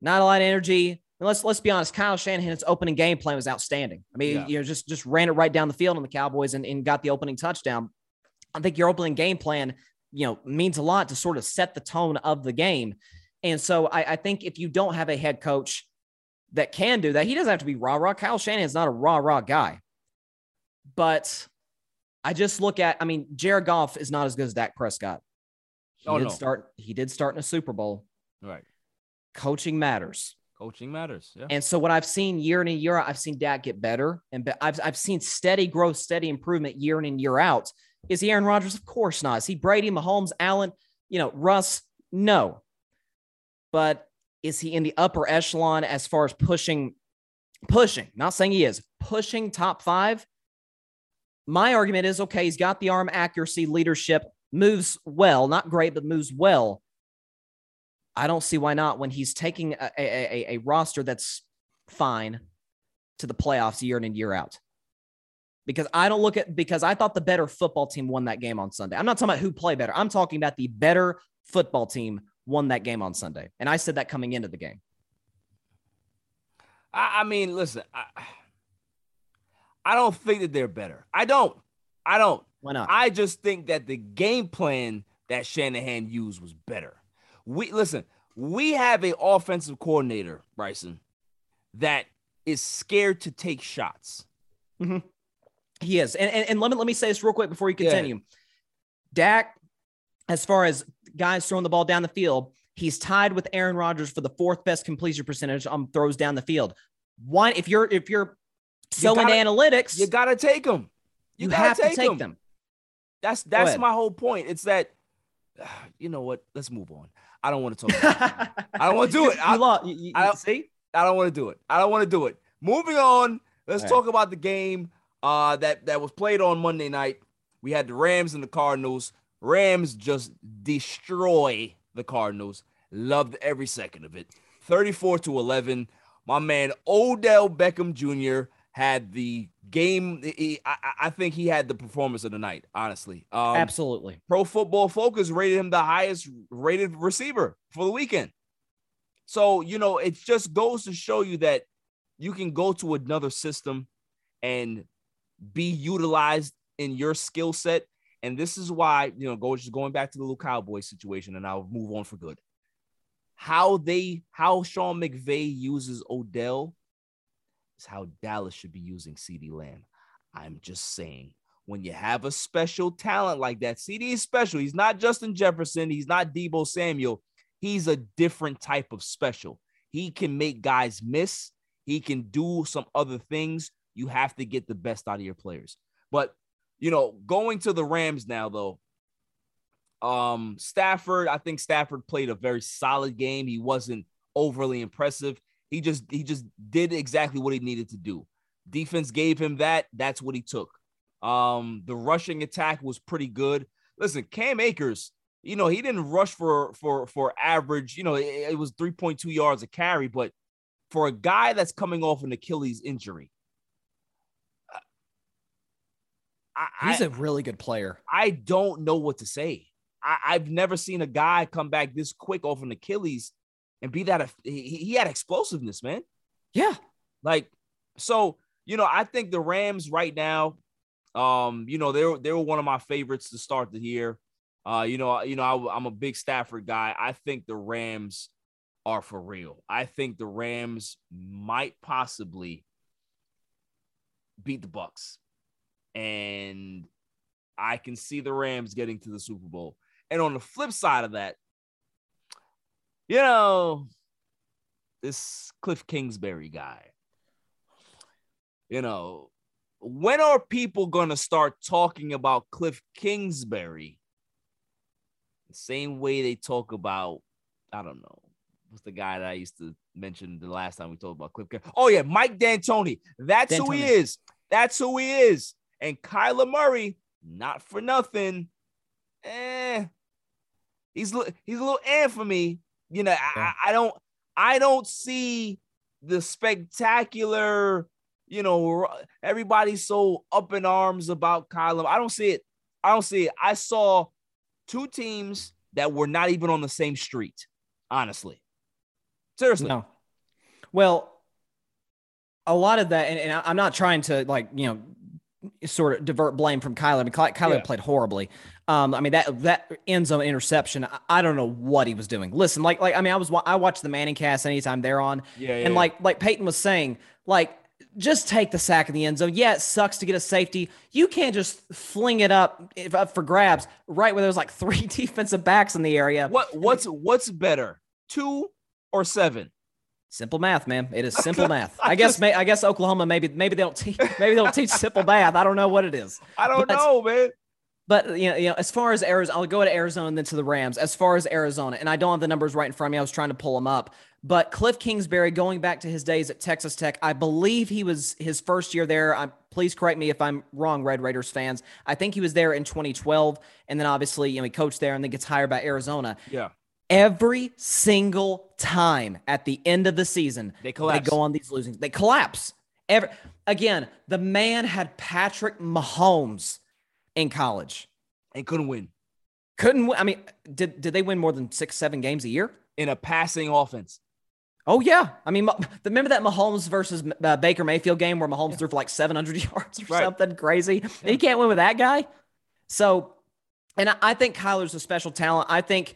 not a lot of energy. And let's let's be honest, Kyle Shanahan's opening game plan was outstanding. I mean, Yeah. you know, just just ran it right down the field on the Cowboys and, and got the opening touchdown. I think your opening game plan, you know, means a lot to sort of set the tone of the game. And so I, I think if you don't have a head coach that can do that, he doesn't have to be rah rah. Kyle Shanahan's not a rah rah guy. But I just look at, I mean, Jared Goff is not as good as Dak Prescott. He Oh, did no. start, he did start in a Super Bowl. Right. Coaching matters. Coaching matters. Yeah. And so what I've seen year in and year out, I've seen Dak get better, and be- I've I've seen steady growth, steady improvement year in and year out. Is he Aaron Rodgers? Of course not. Is he Brady, Mahomes, Allen, you know, Russ? No. But is he in the upper echelon as far as pushing, pushing? Not saying he is pushing top five. My argument is okay. He's got the arm accuracy, leadership, moves well, not great, but moves well. I don't see why not when he's taking a, a, a, a roster that's fine to the playoffs year in and year out. Because I don't look at because I thought the better football team won that game on Sunday. I'm not talking about who played better. I'm talking about the better football team won that game on Sunday. And I said that coming into the game. I, I mean, listen, I, I don't think that they're better. I don't. I don't. Why not? I just think that the game plan that Shanahan used was better. We listen, we have an offensive coordinator, Bryson, that is scared to take shots. Mm-hmm. He is. And, and, and let, me, let me say this real quick before you Yeah. continue. Dak, as far as guys throwing the ball down the field, he's tied with Aaron Rodgers for the fourth best completion percentage on throws down the field. Why, if you're if you're so into analytics, You gotta take them. you, gotta have to take take 'em. them. That's that's my whole point. It's that you know what? Let's move on. I don't want to talk. About. I don't want to do it. I, lo- you- you- I don't- see? I don't want to do it. I don't want to do it. Moving on. Let's All right. talk about the game uh, that that was played on Monday night. We had the Rams and the Cardinals. Rams just destroy the Cardinals. Loved every second of it. 34 to 11. My man Odell Beckham Jr. had the game. he- I, I- think he had the performance of the night, honestly. Um, Absolutely. Pro Football Focus rated him the highest rated receiver for the weekend. So, you know, it just goes to show you that you can go to another system and be utilized in your skill set. And this is why, you know, go just going back to the little cowboy situation, and I'll move on for good. How they, how Sean McVay uses Odell is how Dallas should be using CeeDee Lamb. I'm just saying, when you have a special talent like that, CD is special. He's not Justin Jefferson. He's not Deebo Samuel. He's a different type of special. He can make guys miss. He can do some other things. You have to get the best out of your players. But you know, going to the Rams now, though. Um, Stafford, I think Stafford played a very solid game. He wasn't overly impressive. He just he just did exactly what he needed to do. Defense gave him that. That's what he took. Um, the rushing attack was pretty good. listen, Cam Akers, you know, he didn't rush for for for average, you know, it, it was 3.2 yards a carry, but for a guy that's coming off an Achilles injury, I, He's a really good player. I don't know what to say. I, I've never seen a guy come back this quick off an Achilles and be that. He, he had explosiveness, man. Yeah. Like, so, you know, I think the Rams right now, um, you know, they're they were one of my favorites to start the year. Uh, you know, you know, I, I'm a big Stafford guy. I think the Rams are for real. I think the Rams might possibly beat the Bucs. And I can see the Rams getting to the Super Bowl. And on the flip side of that, you know, this Cliff Kingsbury guy, you know, when are people going to start talking about Cliff Kingsbury the same way they talk about, I don't know, what's the guy that I used to mention the last time we talked about Cliff? Oh, yeah, Mike D'Antoni. That's D'Antoni. who he is. That's who he is. And Kyler Murray, not for nothing. Eh, he's he's a little eh for me. You know, I, I don't I don't see the spectacular. You know, everybody's so up in arms about Kyler. I don't see it. I don't see it. I saw two teams that were not even on the same street. Honestly, seriously. No. Well, a lot of that, and, and I'm not trying to like you know sort of divert blame from Kyler. I mean, Kyler yeah. played horribly. Um, I mean that that end zone interception. I, I, don't know what he was doing. Listen, like like I mean, I was I watched the ManningCast anytime they're on, yeah, yeah and like like Peyton was saying, like just take the sack in the end zone. Yeah, it sucks to get a safety. You can't just fling it up, up for grabs right where there's like three defensive backs in the area. What what's what's better, two or seven? Simple math, man. It is simple math. I, guess. May, I guess Oklahoma. Maybe. Maybe they don't teach. Maybe they don't teach simple math. I don't know what it is. I don't but, know, man. But you know, you know, as far as Arizona, I'll go to Arizona and then to the Rams. As far as Arizona, and I don't have the numbers right in front of me. I was trying to pull them up. But Cliff Kingsbury, going back to his days at Texas Tech, I believe he was his first year there. I, please correct me if I'm wrong, Red Raiders fans. I think he was there in 2012, and then obviously, you know, he coached there and then gets hired by Arizona. Yeah every single time at the end of the season they collapse. They go on these losing. They collapse. Every again, the man had Patrick Mahomes in college and couldn't win. Couldn't win. I mean, did did they win more than six, seven games a year in a passing offense? Oh yeah, I mean, remember that Mahomes versus uh, Baker Mayfield game where Mahomes yeah. threw for like 700 yards or right. something crazy? Yeah. You can't win with that guy. So, and I, I think Kyler's a special talent. I think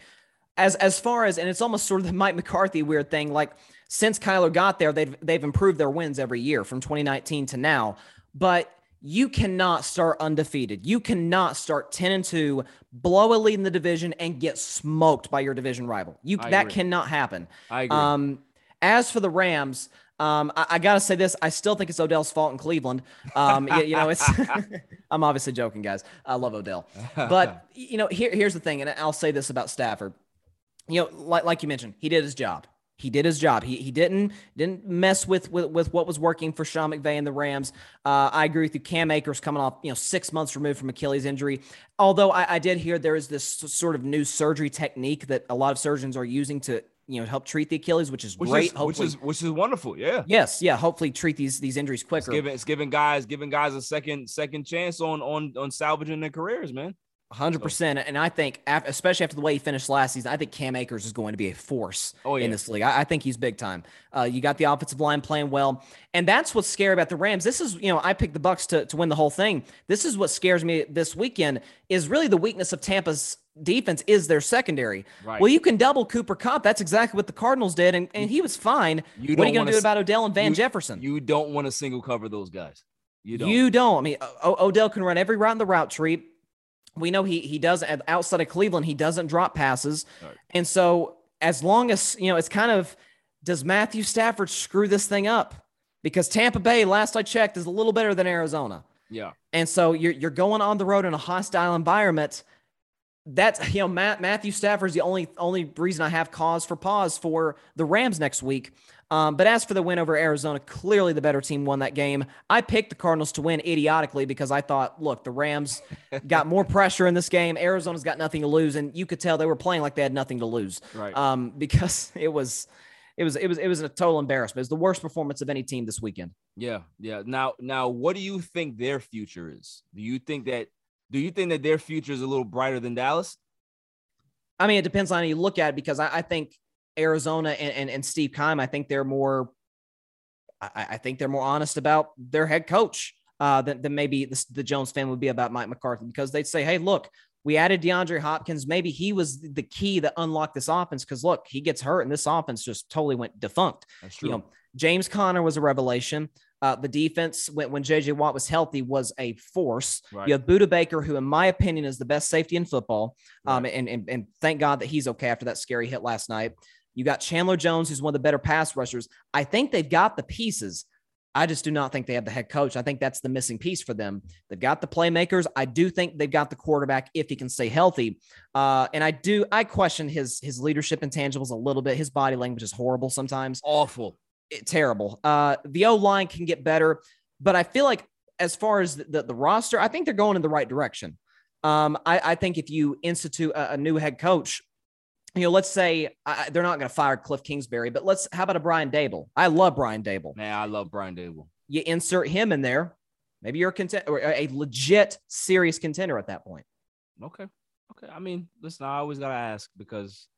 as as far as and it's almost sort of the Mike McCarthy weird thing. Like since Kyler got there, they've they've improved their wins every year from 2019 to now. But you cannot start undefeated. You cannot start 10 and 2, blow a lead in the division, and get smoked by your division rival. You I that agree. cannot happen. I agree. Um, as for the Rams, um, I, I, gotta say this. I still think it's Odell's fault in Cleveland. Um, you, you, know, it's. I'm obviously joking, guys. I love Odell, but you know, here, here's the thing, and I'll say this about Stafford you know, like like you mentioned, he did his job. He did his job. He he didn't didn't mess with with, with what was working for Sean McVay and the Rams. Uh, I agree with you. Cam Akers coming off you know six months removed from Achilles injury. Although I, I did hear there is this sort of new surgery technique that a lot of surgeons are using to you know help treat the Achilles, which is which great. Is, which is which is wonderful. Yeah. Yes. Yeah. Hopefully treat these these injuries quicker. It's giving, it's giving guys giving guys a second second chance on on on salvaging their careers, man. Hundred percent, and I think, especially after the way he finished last season, I think Cam Akers is going to be a force oh, yeah. in this league. I, I, think he's big time. Uh, you got the offensive line playing well, and that's what's scary about the Rams. This is, you know, I picked the Bucs to to win the whole thing. This is what scares me this weekend. Is really the weakness of Tampa's defense is their secondary. Right. Well, you can double Cooper Kupp. That's exactly what the Cardinals did, and, and he was fine. You what are you going to do about Odell and Van you, Jefferson? You don't want to single cover those guys. You don't. You don't. I mean, o- Odell can run every route in the route tree we know he he does outside of Cleveland, he doesn't drop passes. Right. And so as long as, you know, it's kind of does Matthew Stafford screw this thing up? Because Tampa Bay, last I checked, is a little better than Arizona. Yeah. And so you're you're going on the road in a hostile environment. that's you know Matt Matthew Stafford's the only only reason I have cause for pause for the Rams next week. Um, but as for the win over Arizona, clearly the better team won that game. I picked the Cardinals to win idiotically because I thought, look, the Rams got more pressure in this game. Arizona's got nothing to lose, and you could tell they were playing like they had nothing to lose. Right. Um, because it was, it was, it was, it was a total embarrassment. It was the worst performance of any team this weekend. Yeah, yeah. Now, now, what do you think their future is? Do you think that? Do you think that their future is a little brighter than Dallas? I mean, it depends on how you look at it because I, I think Arizona and, and, and Steve Keim, I think they're more, I, I think they're more honest about their head coach uh, than, than maybe the, the Jones family would be about Mike McCarthy because they'd say, hey, look, we added DeAndre Hopkins. Maybe he was the key that unlocked this offense because look, he gets hurt and this offense just totally went defunct. That's true. You know, James Conner was a revelation. Uh, the defense, when, when JJ Watt was healthy, was a force. Right. You have Budda Baker, who, in my opinion, is the best safety in football. Um, and, and, and thank God that he's okay after that scary hit last night. You got Chandler Jones, who's one of the better pass rushers. I think they've got the pieces. I just do not think they have the head coach. I think that's the missing piece for them. They've got the playmakers. I do think they've got the quarterback if he can stay healthy. Uh, and I do I question his his leadership intangibles a little bit. His body language is horrible sometimes. Awful. It, terrible. Uh, the O line can get better, but I feel like as far as the, the, the roster, I think they're going in the right direction. Um, I, I think if you institute a, a new head coach, you know, let's say I, they're not going to fire Cliff Kingsbury, but let's how about a Brian Daboll? I love Brian Daboll. Yeah, I love Brian Daboll. You insert him in there, maybe you're a content or a legit serious contender at that point. Okay. Okay. I mean, listen, I always gotta ask because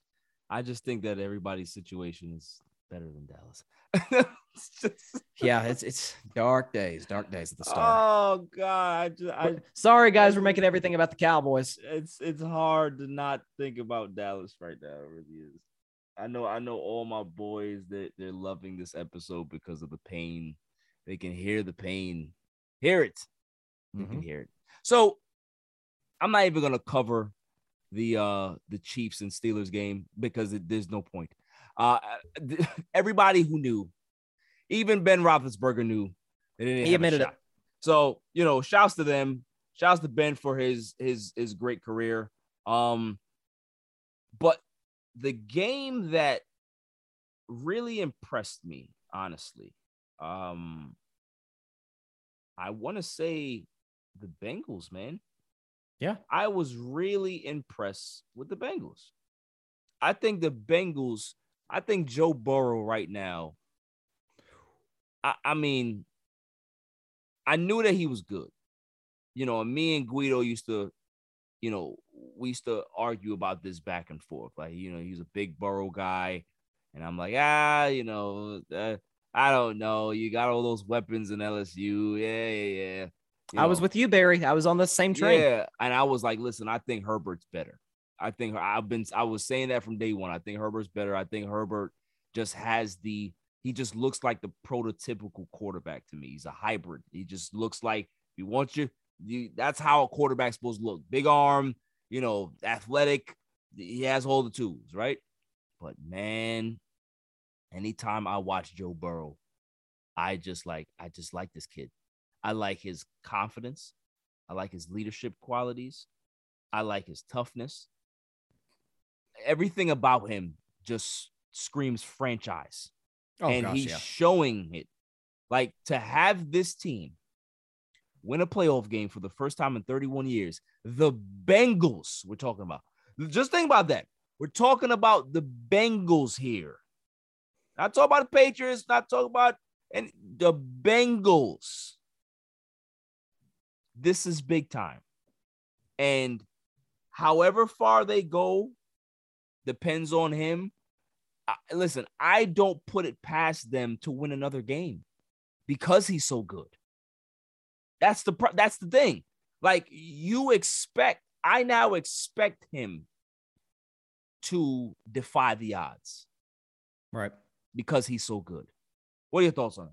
I just think that everybody's situation is better than Dallas. It's just- Yeah, it's it's dark days, dark days at the start. Oh God, I Sorry, guys, we're making everything about the Cowboys. it's it's hard to not think about Dallas right now. It really is. I know I know all my boys that they're loving this episode because of the pain. They can hear the pain. Hear it. They can hear it. So I'm not even gonna cover the uh the Chiefs and Steelers game because it, there's no point. Uh everybody who knew, even Ben Roethlisberger knew they didn't He admitted it. So you know, shouts to them. Shouts to Ben for his his his great career. Um, but the game that really impressed me, honestly, um, I want to say the Bengals, man. Yeah. I was really impressed with the Bengals. I think the Bengals, I think Joe Burrow right now. I, I mean, I knew that he was good. You know, and me and Guido used to, you know, we used to argue about this back and forth. Like, you know, he's a big Burrow guy. And I'm like, ah, you know, uh, I don't know. You got all those weapons in LSU. Yeah, yeah, yeah. You I was with you, Barry. I was on the same train. Yeah, and I was like, listen, I think Herbert's better. I think I've been I was saying that from day one. I think Herbert's better. I think Herbert just has the he just looks like the prototypical quarterback to me. He's a hybrid. He just looks like he wants you. you that's how a quarterback's supposed to look. Big arm, you know, athletic. He has all the tools, right? But man, anytime I watch Joe Burrow, I just like I just like this kid. I like his confidence. I like his leadership qualities. I like his toughness. Everything about him just screams franchise. Oh, and gosh, he's yeah. showing it. Like to have this team win a playoff game for the first time in 31 years, the Bengals, we're talking about. Just think about that. We're talking about the Bengals here. Not talking about the Patriots, not talking about and the Bengals. This is big time. And however far they go depends on him. I, listen, I don't put it past them to win another game because he's so good. That's the pro- that's the thing. Like you expect, I now expect him to defy the odds Right. because he's so good. What are your thoughts on it?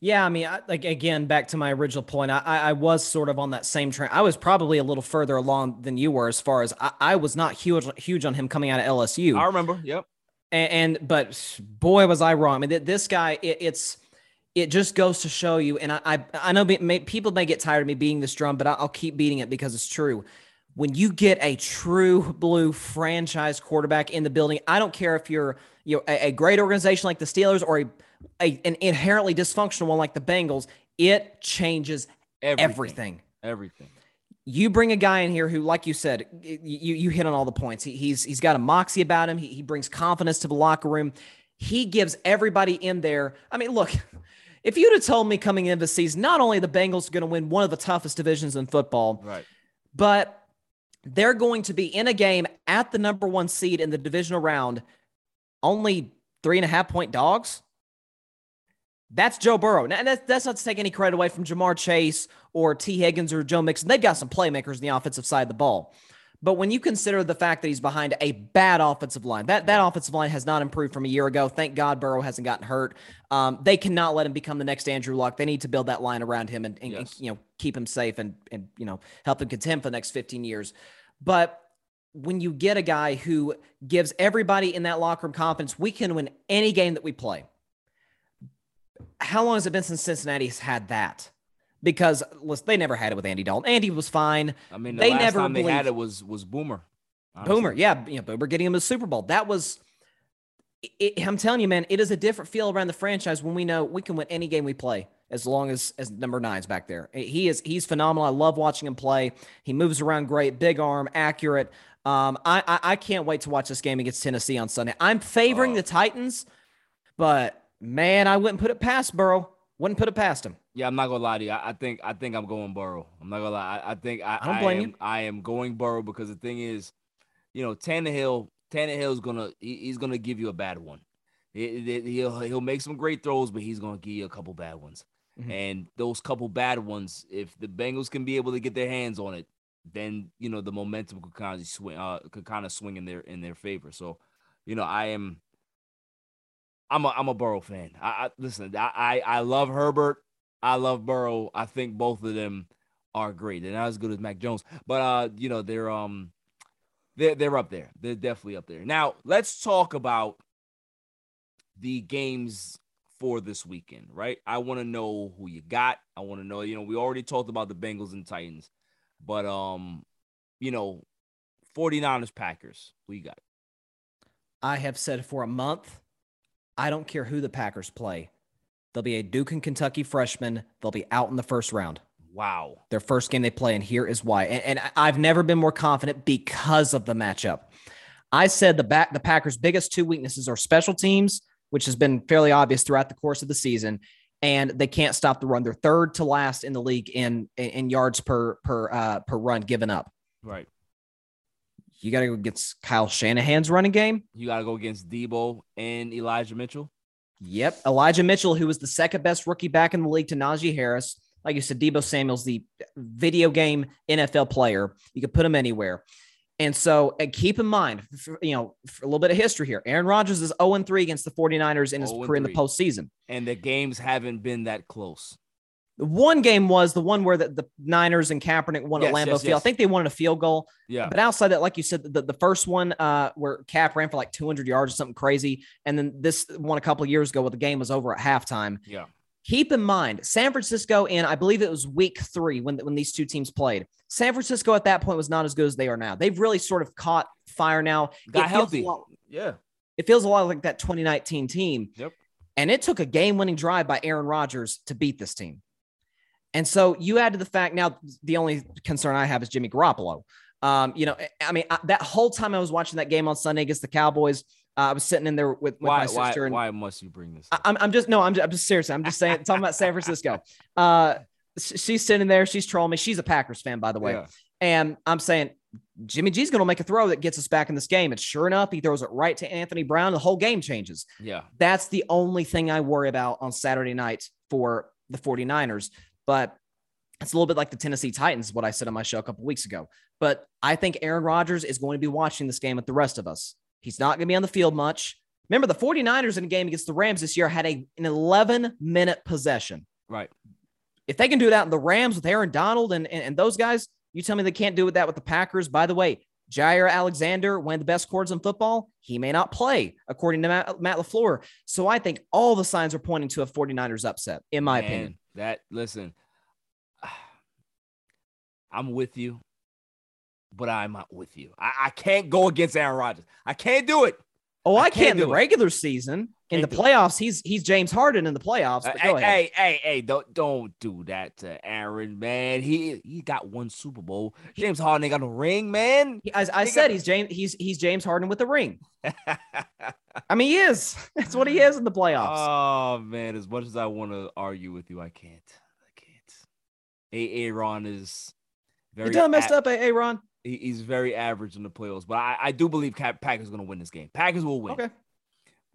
Yeah, I mean, I, like again, back to my original point, I, I I was sort of on that same train. I was probably a little further along than you were, as far as I, I was not huge huge on him coming out of LSU. I remember. Yep. And, and but boy was I wrong. I mean, th- this guy, it, it's it just goes to show you. And I I, I know may, people may get tired of me beating this drum, but I'll keep beating it because it's true. when you get a true blue franchise quarterback in the building, I don't care if you're you know a, a great organization like the Steelers or a, a, an inherently dysfunctional one like the Bengals, it changes Everything. everything. Everything. You bring a guy in here who, like you said, you you hit on all the points. He, he's he's got a moxie about him. He, he brings confidence to the locker room. He gives everybody in there. I mean, look, if you'd have told me coming into the season, not only the Bengals are going to win one of the toughest divisions in football, Right. but they're going to be in a game at the number one seed in the divisional round, only three and a half point dogs. That's Joe Burrow. Now, that's, that's not to take any credit away from Ja'Marr Chase or Tee Higgins or Joe Mixon. They've got some playmakers in the offensive side of the ball. But when you consider the fact that he's behind a bad offensive line, that, that offensive line has not improved from a year ago. Thank God Burrow hasn't gotten hurt. Um, they cannot let him become the next Andrew Luck. They need to build that line around him and, and, and, you know keep him safe and and you know help him contend for the next 15 years. But when you get a guy who gives everybody in that locker room confidence, we can win any game that we play. How long has it been since Cincinnati's had that? Because listen, they never had it with Andy Dalton. Andy was fine. I mean, the they never time they had it was was Boomer. honestly. Boomer, yeah, you know, Boomer getting him a Super Bowl. That was. It, I'm telling you, man, it is a different feel around the franchise when we know we can win any game we play as long as as number nine's back there. He is he's phenomenal. I love watching him play. He moves around great, big arm, accurate. Um, I, I I can't wait to watch this game against Tennessee on Sunday. I'm favoring Oh. the Titans, but man, I wouldn't put it past Burrow. Wouldn't put it past him. Yeah, I'm not gonna lie to you. I, I think I think I'm going Burrow. I'm not gonna lie. I, I think I, I don't blame am, you. I am going Burrow because the thing is, you know, Tannehill, Tannehill's gonna he, he's gonna give you a bad one. He, he- he'll he'll make some great throws, but he's gonna give you a couple bad ones. Mhm. And those couple bad ones, if the Bengals can be able to get their hands on it, then you know the momentum could kind of swing, uh, could kind of swing in their in their favor. So, you know, I am. I'm a I'm a Burrow fan. I, I listen. I, I love Herbert. I love Burrow. I think both of them are great. They're not as good as Mac Jones, but uh, you know, they're um, they're they're up there. They're definitely up there. Now let's talk about the games for this weekend, right? I want to know who you got. I want to know. You know, we already talked about the Bengals and Titans, but um, you know, 49ers Packers. Who you got? I have said for a month, I don't care who the Packers play. They'll be a Duke and Kentucky freshman. They'll be out in the first round. Wow. Their first game they play, and here is why. And, and I've never been more confident because of the matchup. I said the back the Packers' biggest two weaknesses are special teams, which has been fairly obvious throughout the course of the season, and they can't stop the run. They're third to last in the league in in, in yards per per uh, per run given up. Right. You got to go against Kyle Shanahan's running game. You got to go against Deebo and Elijah Mitchell. Yep. Elijah Mitchell, who was the second best rookie back in the league to Najee Harris. Like you said, Deebo Samuel's the video game NFL player. You could put him anywhere. And so, and keep in mind, for, you know, for a little bit of history here. Aaron Rodgers is 0 3 against the 49ers in his career in the 3. postseason. And the games haven't been that close. The one game was the one where the, the Niners and Kaepernick won at Yes, Lambeau yes, Field. I think they wanted a field goal. Yeah. But outside that, like you said, the, the first one uh, where Cap ran for like 200 yards or something crazy. And then this one a couple of years ago where the game was over at halftime. Yeah. Keep in mind, San Francisco in I believe it was week three when when these two teams played. San Francisco at that point was not as good as they are now. They've really sort of caught fire now. Got It healthy. lot- Yeah. it feels a lot like that 2019 team. Yep. And it took a game-winning drive by Aaron Rodgers to beat this team. And so you add to the fact now the only concern I have is Jimmy Garoppolo. Um, you know, I mean, I, that whole time I was watching that game on Sunday against the Cowboys, uh, I was sitting in there with, with Why, my why, sister. and why must you bring this? I- I'm, I'm just no, I'm just, I'm just serious. I'm just saying, talking about San Francisco. Uh, she's sitting there, she's trolling me. She's a Packers fan, by the way. Yeah. And I'm saying Jimmy G's going to make a throw that gets us back in this game. And sure enough, he throws it right to Anthony Brown. The whole game changes. Yeah. That's the only thing I worry about on Saturday night for the 49ers. But it's a little bit like the Tennessee Titans, what I said on my show a couple weeks ago. But I think Aaron Rodgers is going to be watching this game with the rest of us. He's not going to be on the field much. Remember, the 49ers in a game against the Rams this year had a, an 11 minute possession. Right. If they can do that in the Rams with Aaron Donald and, and, and those guys, you tell me they can't do that with the Packers. By the way, Jaire Alexander, one of the best cords in football, he may not play, according to Matt, Matt LaFleur. So I think all the signs are pointing to a 49ers upset, in my Man, opinion. That listen, I'm with you. but I'm not with you. I, I can't go against Aaron Rodgers. I can't do it. Oh, I, I can't, in the do it. regular season. In Can't the playoffs, he's he's James Harden in the playoffs. Uh, hey, hey, hey, hey, don't don't do that to Aaron, man. He he got one Super Bowl. James Harden ain't got no ring, man. As I said, got- he's James. He's he's James Harden with the ring. I mean, he is. That's what he is in the playoffs. oh man, as much as I want to argue with you, I can't. I can't. A Aaron is very you done messed a- up, A- Aaron. He- He's very average in the playoffs, but I, I do believe Cap- Packers going to win this game. Packers will win. Okay.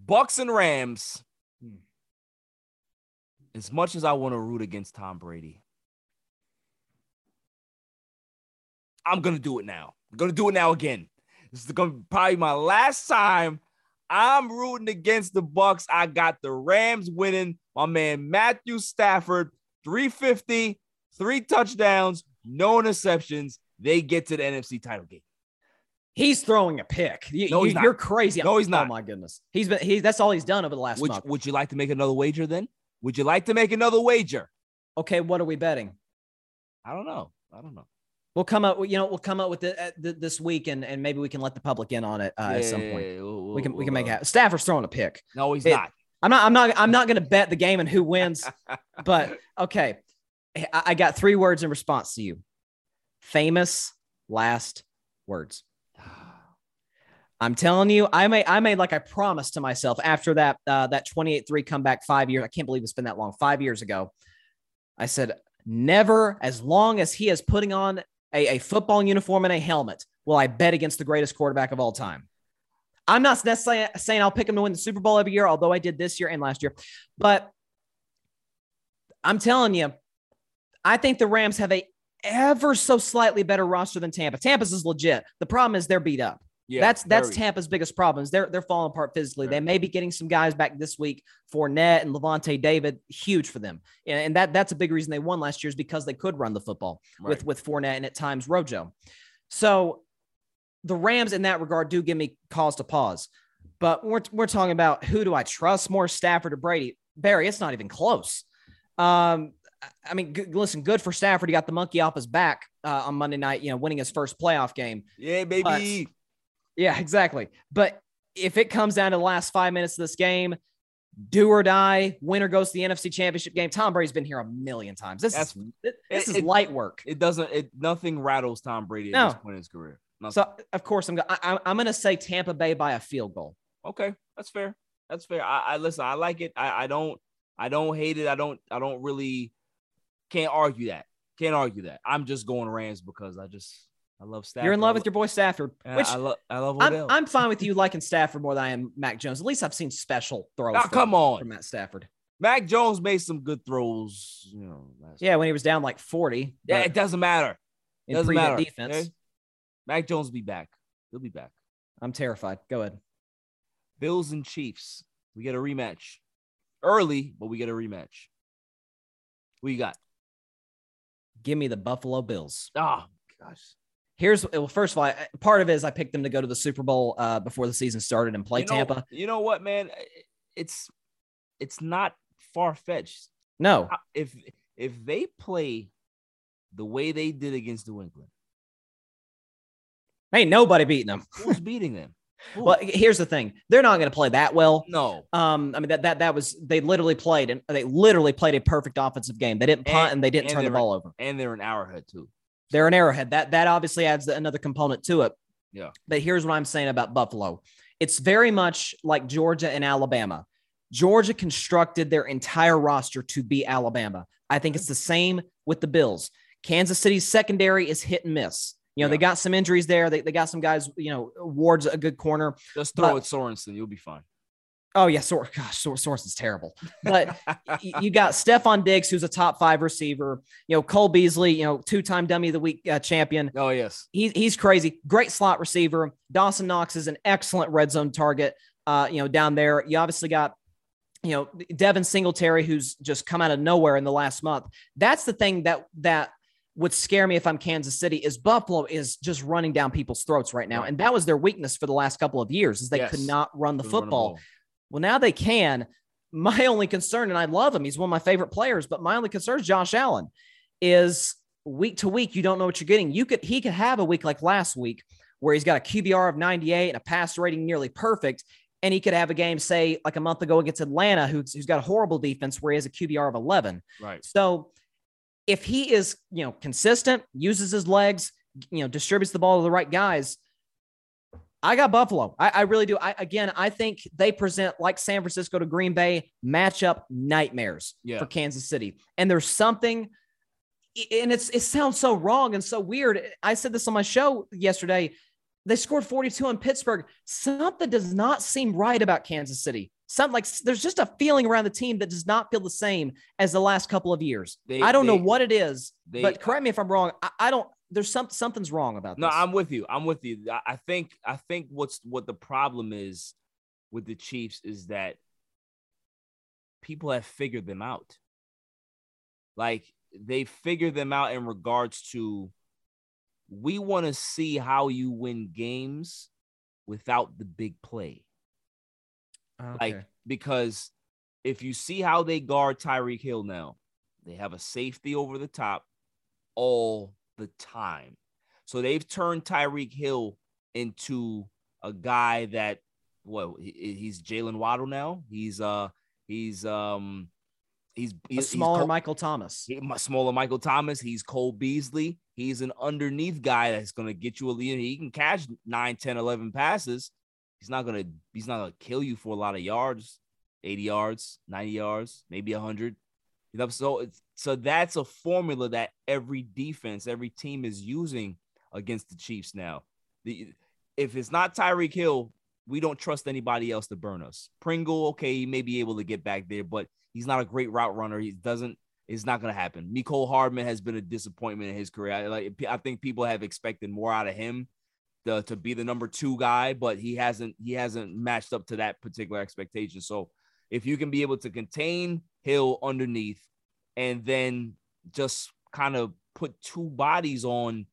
Bucs and Rams. Hmm. As much as I want to root against Tom Brady, I'm gonna do it now. I'm gonna do it now again. This is gonna be probably my last time I'm rooting against the Bucs. I got the Rams winning. My man Matthew Stafford, 350, three touchdowns, no interceptions. They get to the NFC title game. He's throwing a pick. You, No, he's you, not. crazy. No, he's not. Oh my goodness. He's been. He. That's all he's done over the last Would, month. would you like to make another wager then? Would you like to make another wager? Okay, what are we betting? I don't know. I don't know. We'll come up. You know, we'll come up with it uh, this week, and, and maybe we can let the public in on it uh, at some point. Yeah, we'll- We can we we'll, can make it uh, happen. Stafford's throwing a pick. No, he's It- not. I'm not. I'm not. I'm not going to bet the game and who wins. but okay, I, I got three words in response to you. Famous last words. I'm telling you, I made I made like I promised to myself after that uh, that 28-3 comeback five years. I can't believe it's been that long. Five years ago, I said never, as long as he is putting on a, a football uniform and a helmet, will I bet against the greatest quarterback of all time. I'm not necessarily saying I'll pick him to win the Super Bowl every year, although I did this year and last year. But I'm telling you, I think the Rams have a ever so slightly better roster than Tampa. Tampa's is legit. The problem is they're beat up. Yeah, that's that's very. Tampa's biggest problems. They're they're falling apart physically. They may be getting some guys back this week. Fournette and Lavonte David, huge for them, and, and that that's a big reason they won last year is because they could run the football with Right. with Fournette and at times Rojo. So the Rams in that regard do give me cause to pause. But we're we're talking about who do I trust more, Stafford or Brady? Barry, it's not even close. Um, I mean, g- listen, good for Stafford. He got the monkey off his back uh, on Monday night. You know, winning his first playoff game. Yeah, baby. Yeah, exactly. But if it comes down to the last five minutes of this game, do or die, winner goes to the NFC Championship game. Tom Brady's been here a million times. This That's- is this it- is light work. It doesn't. It nothing rattles Tom Brady at No. this point in his career. Nothing. So of course I'm go- I, I'm- I'm going to say Tampa Bay by a field goal. okay, that's fair. That's fair. I, I listen. I like it. I, I don't. I don't hate it. I don't. I don't really. Can't argue that. Can't argue that. I'm just going Rams because I just. I love Stafford. You're in love with your boy Stafford, lo- which I, love. I love I'm, I'm fine with you liking Stafford more than I am Mac Jones. At least I've seen special throws. Now, from, come on. from Matt Stafford. Mac Jones made some good throws. You know. last- Yeah, when he was down like 40. Yeah. It doesn't matter. in doesn't matter. defense. okay? Mac Jones will be back. He'll be back. I'm terrified. Go ahead. Bills and Chiefs. We get a rematch. Early, but we get a rematch. What you got? Give me the Buffalo Bills. Oh gosh. Here's well, first of all, I- part of it is I picked them to go to the Super Bowl uh, before the season started and play you know, Tampa. You know what, man? It's it's not far fetched. No, If if they play the way they did against New England, ain't nobody beating them. who's beating them? Who? Well, here's the thing: they're not going to play that well. no. Um, I mean that that that was they literally played and they literally played a perfect offensive game. They didn't punt And- and, they didn't and turn the ball over. And they're an arrowhead too. They're an arrowhead. That that obviously adds another component to it. Yeah. But here's what I'm saying about Buffalo. It's very much like Georgia and Alabama. Georgia constructed their entire roster to be Alabama. I think it's the same with the Bills. Kansas City's secondary is hit and miss. You know, they got some injuries there. They, they got some guys, you know, Ward's a good corner. Just throw But- it Sorensen, you'll be fine. Oh, yeah. Sor- gosh, Sor- Sorensen's terrible. But y- you got Stefon Diggs, who's a top five receiver. You know, Cole Beasley, you know, two time Dummy of the Week uh, champion. Oh yes. He, he's crazy. Great slot receiver. Dawson Knox is an excellent red zone target. Uh, you know, down there, you obviously got, you know, Devin Singletary, who's just come out of nowhere in the last month. That's the thing that that would scare me if I'm Kansas City is Buffalo is just running down people's throats right now, and that was their weakness for the last couple of years is they Yes. could not run the football. ball. Well, now they can. My only concern, and I love him, he's one of my favorite players, but my only concern is Josh Allen is week to week, you don't know what you're getting. You could he could have a week like last week where he's got a QBR of 98 and a pass rating nearly perfect. And he could have a game, say, like a month ago against Atlanta, who's, who's got a horrible defense where he has a QBR of 11. Right. So if he is, you know, consistent, uses his legs, you know, distributes the ball to the right guys, I got Buffalo. I, I really do. I again, I think they present like San Francisco to Green Bay matchup nightmares Yeah. for Kansas City. And there's something, and it's it sounds so wrong and so weird. I said this on my show yesterday. They scored 42 in Pittsburgh. Something does not seem right about Kansas City. Something like there's just a feeling around the team that does not feel the same as the last couple of years. They- I don't know what it is, they- but correct me if I'm wrong. I, I don't. There's some something's wrong about this. No, this. I'm with you. I'm with you. I- I think I think what's what the problem is with the Chiefs is that people have figured them out. Like they figure them out in regards to we want to see how you win games without the big play. Like because if you see how they guard Tyreek Hill now, they have a safety over the top all the time. So they've turned Tyreek Hill into a guy that well, he- he's Jaylen Waddle now. He's uh he's um he's a he's, he's smaller Cole- Michael Thomas. he- smaller Michael Thomas. He's Cole Beasley. He's an underneath guy that's going to get you a lead. He can catch 9, 10, 11 passes. He's not to he's not to kill you for a lot of yards, 80 yards, 90 yards, maybe 100. You know, so it's so that's a formula that every defense, every team is using against the Chiefs now. The if it's not Tyreek Hill, we don't trust anybody else to burn us. Pringle, okay, he may be able to get back there, but he's not a great route runner. He doesn't. It's not going to happen. Mecole Hardman has been a disappointment in his career. I, like, I think people have expected more out of him to, to be the number two guy, but he hasn't. He hasn't matched up to that particular expectation. So, if you can be able to contain Hill underneath, and then just kind of put two bodies on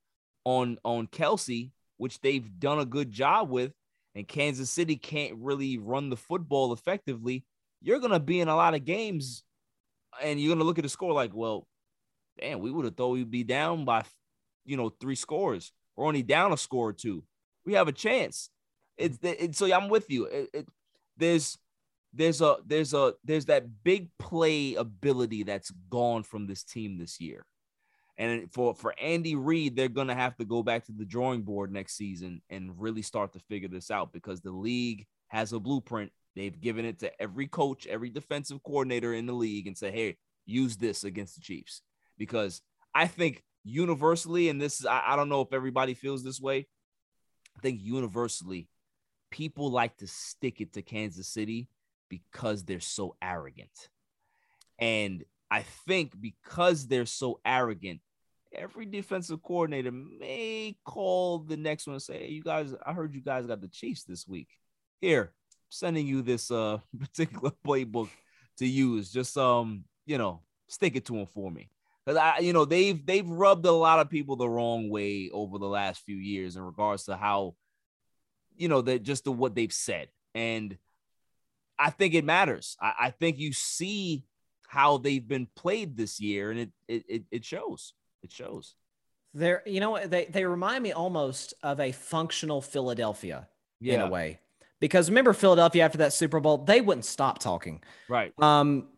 on on Kelsey, which they've done a good job with, and Kansas City can't really run the football effectively, you're gonna be in a lot of games, and you're gonna look at the score like, well, damn, we would have thought we'd be down by, you know, three scores. We're only down a score or two. We have a chance. It's, it's so I'm with you. It, it, there's there's a there's a there's that big play ability that's gone from this team this year. And for for Andy Reid, they're gonna have to go back to the drawing board next season and really start to figure this out because the league has a blueprint. They've given it to every coach, every defensive coordinator in the league, and say, "Hey, use this against the Chiefs." Because I think universally, and this is I, I don't know if everybody feels this way. I think universally, people like to stick it to Kansas City because they're so arrogant. And I think because they're so arrogant, every defensive coordinator may call the next one and say, hey, you guys, I heard you guys got the Chiefs this week. Here, sending you this uh particular playbook to use. Just um, you know, stick it to them for me. Because I, you know, they've they've rubbed a lot of people the wrong way over the last few years in regards to how, you know, that just the what they've said. And I think it matters. I, I think you see how they've been played this year, and it it it, it shows. It shows. They're, you know, they they remind me almost of a functional Philadelphia in a way. Because remember Philadelphia after that Super Bowl, they wouldn't stop talking. Right. Um,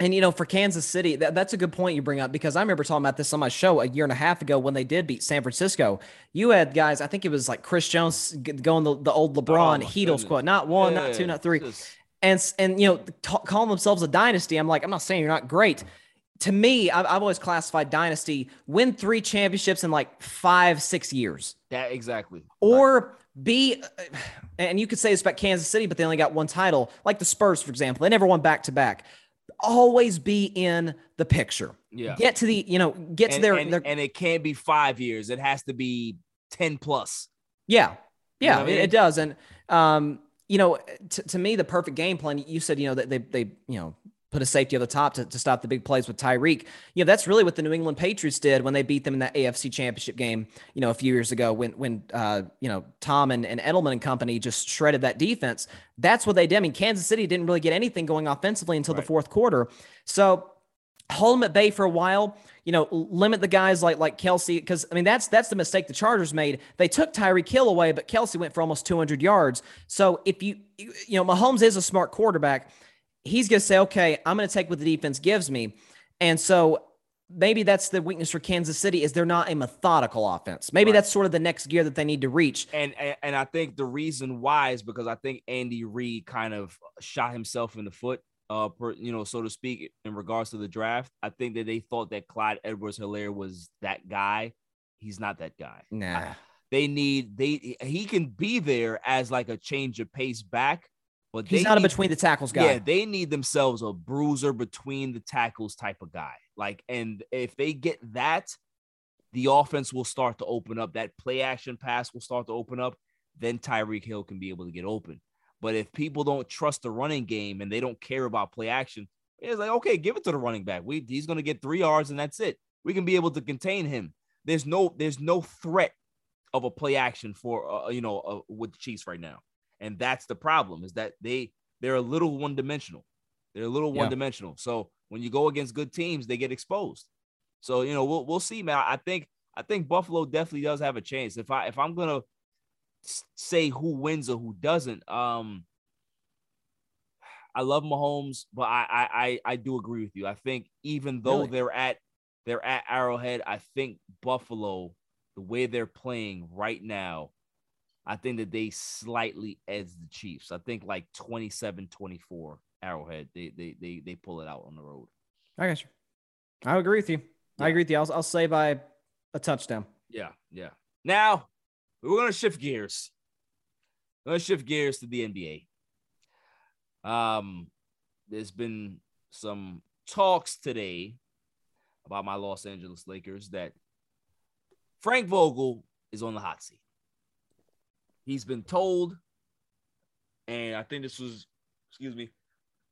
and you know, for Kansas City, that, that's a good point you bring up because I remember talking about this on my show a year and a half ago when they did beat San Francisco. You had guys, I think it was like Chris Jones going the, the old LeBron Oh, Heedle squad, not one, not two, not three, just- and and you know, t- calling themselves a dynasty. I'm like, I'm not saying you're not great. To me, I've, I've always classified dynasty win three championships in like five, six years That exactly. or be and you could say this about Kansas City, but they only got one title, like the Spurs, for example. They never won back to back. Always be in the picture. Yeah. Get to the, you know, get to and, their, and, their and it can't be five years. It has to be ten plus. yeah. You know Yeah, I it, mean? it does. And um, you know, to, to me, the perfect game plan, you said, you know, that they they, you know, put a safety over the top to, to stop the big plays with Tyreek. You know, that's really what the New England Patriots did when they beat them in that AFC championship game, you know, a few years ago when when uh, you know, Tom and, and Edelman and company just shredded that defense. That's what they did. I mean, Kansas City didn't really get anything going offensively until the fourth quarter. So hold them at bay for a while. you know, limit the guys like like Kelsey because I mean that's that's the mistake the Chargers made. They took Tyreek Hill away, but Kelsey went for almost 200 yards. So if you you know Mahomes is a smart quarterback, he's going to say, okay, I'm going to take what the defense gives me, and so maybe that's the weakness for Kansas City is they're not a methodical offense. Maybe right. that's sort of the next gear that they need to reach. And, and and I think the reason why is because I think Andy Reid kind of shot himself in the foot uh, per, you know, so to speak, in regards to the draft. I think that they thought that Clyde Edwards-Hilaire was that guy. He's not that guy. Nah. I, they need they he can be there as like a change of pace back, but he's not need, a between the tackles guy. Yeah, they need themselves a bruiser between the tackles type of guy. Like, and if they get that, the offense will start to open up. That play action pass will start to open up. Then Tyreek Hill can be able to get open. But if people don't trust the running game and they don't care about play action, it's like, okay, give it to the running back. We he's gonna get three yards and that's it. We can be able to contain him. There's no there's no threat of a play action for uh, you know uh, with the Chiefs right now, and that's the problem is that they they're a little one dimensional. They're a little one dimensional. So when you go against good teams, they get exposed. So you know we'll we'll see, man. I think I think Buffalo definitely does have a chance. If I if I'm gonna say who wins or who doesn't. Um, I love Mahomes, but I I I do agree with you. I think even though really? they're at they're at Arrowhead, I think Buffalo, the way they're playing right now, I think that they slightly edge the Chiefs. I think like 27-24 Arrowhead. They they they they pull it out on the road. I got you. I agree with you. Yeah. I agree with you. I'll, I'll say by a touchdown. Yeah, yeah. Now we're going to shift gears. We're to shift gears to the NBA. Um, there's been some talks today about my Los Angeles Lakers that Frank Vogel is on the hot seat. He's been told, and I think this was, excuse me,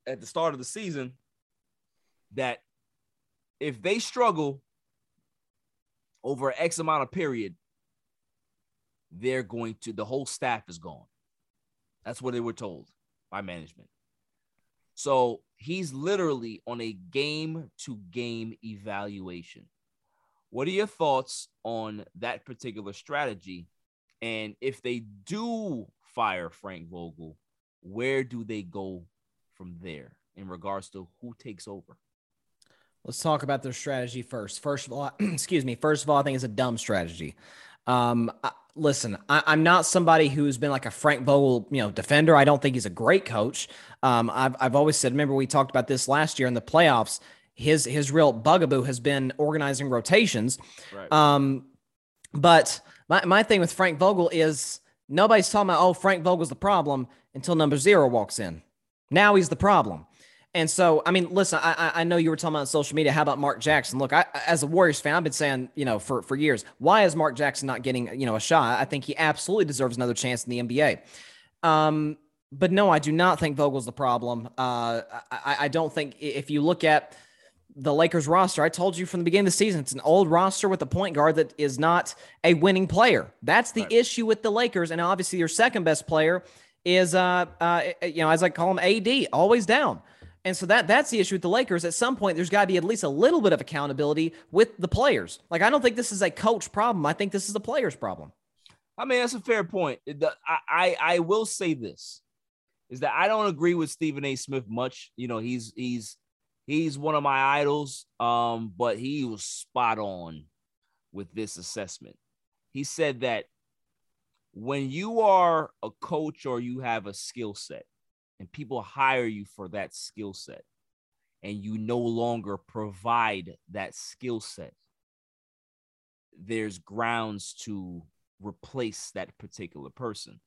at the start of the season, that if they struggle over X amount of period, they're going to, the whole staff is gone. That's what they were told by management. So he's literally on a game to game evaluation. What are your thoughts on that particular strategy? And if they do fire Frank Vogel, where do they go from there in regards to who takes over? Let's talk about their strategy first. First of all, excuse me. First of all, I think it's a dumb strategy. Um, I, listen, I, am not somebody who's been like a Frank Vogel, you know, defender. I don't think he's a great coach. Um, I've I've always said. Remember, we talked about this last year in the playoffs. His his real bugaboo has been organizing rotations. Right. Um, but my my thing with Frank Vogel is nobody's talking about oh Frank Vogel's the problem until number zero walks in. Now he's the problem. And so, I mean, listen, I, I know you were talking about social media. How about Mark Jackson? Look, I, as a Warriors fan, I've been saying, you know, for, for years, why is Mark Jackson not getting, you know, a shot? I think he absolutely deserves another chance in the NBA. Um, but no, I do not think Vogel's the problem. Uh, I, I don't think if you look at the Lakers roster, I told you from the beginning of the season, it's an old roster with a point guard that is not a winning player. That's the right. issue with the Lakers. And obviously, your second best player is, uh, uh, you know, as I call him, AD, always down. And so that that's the issue with the Lakers. At some point, there's got to be at least a little bit of accountability with the players. Like I don't think this is a coach problem. I think this is a players problem. I mean, that's a fair point. The, I, I I will say this is that I don't agree with Stephen A. Smith much. You know, he's he's he's one of my idols. Um, but he was spot on with this assessment. He said that when you are a coach or you have a skill set, and people hire you for that skill set and you no longer provide that skill set there's grounds to replace that particular person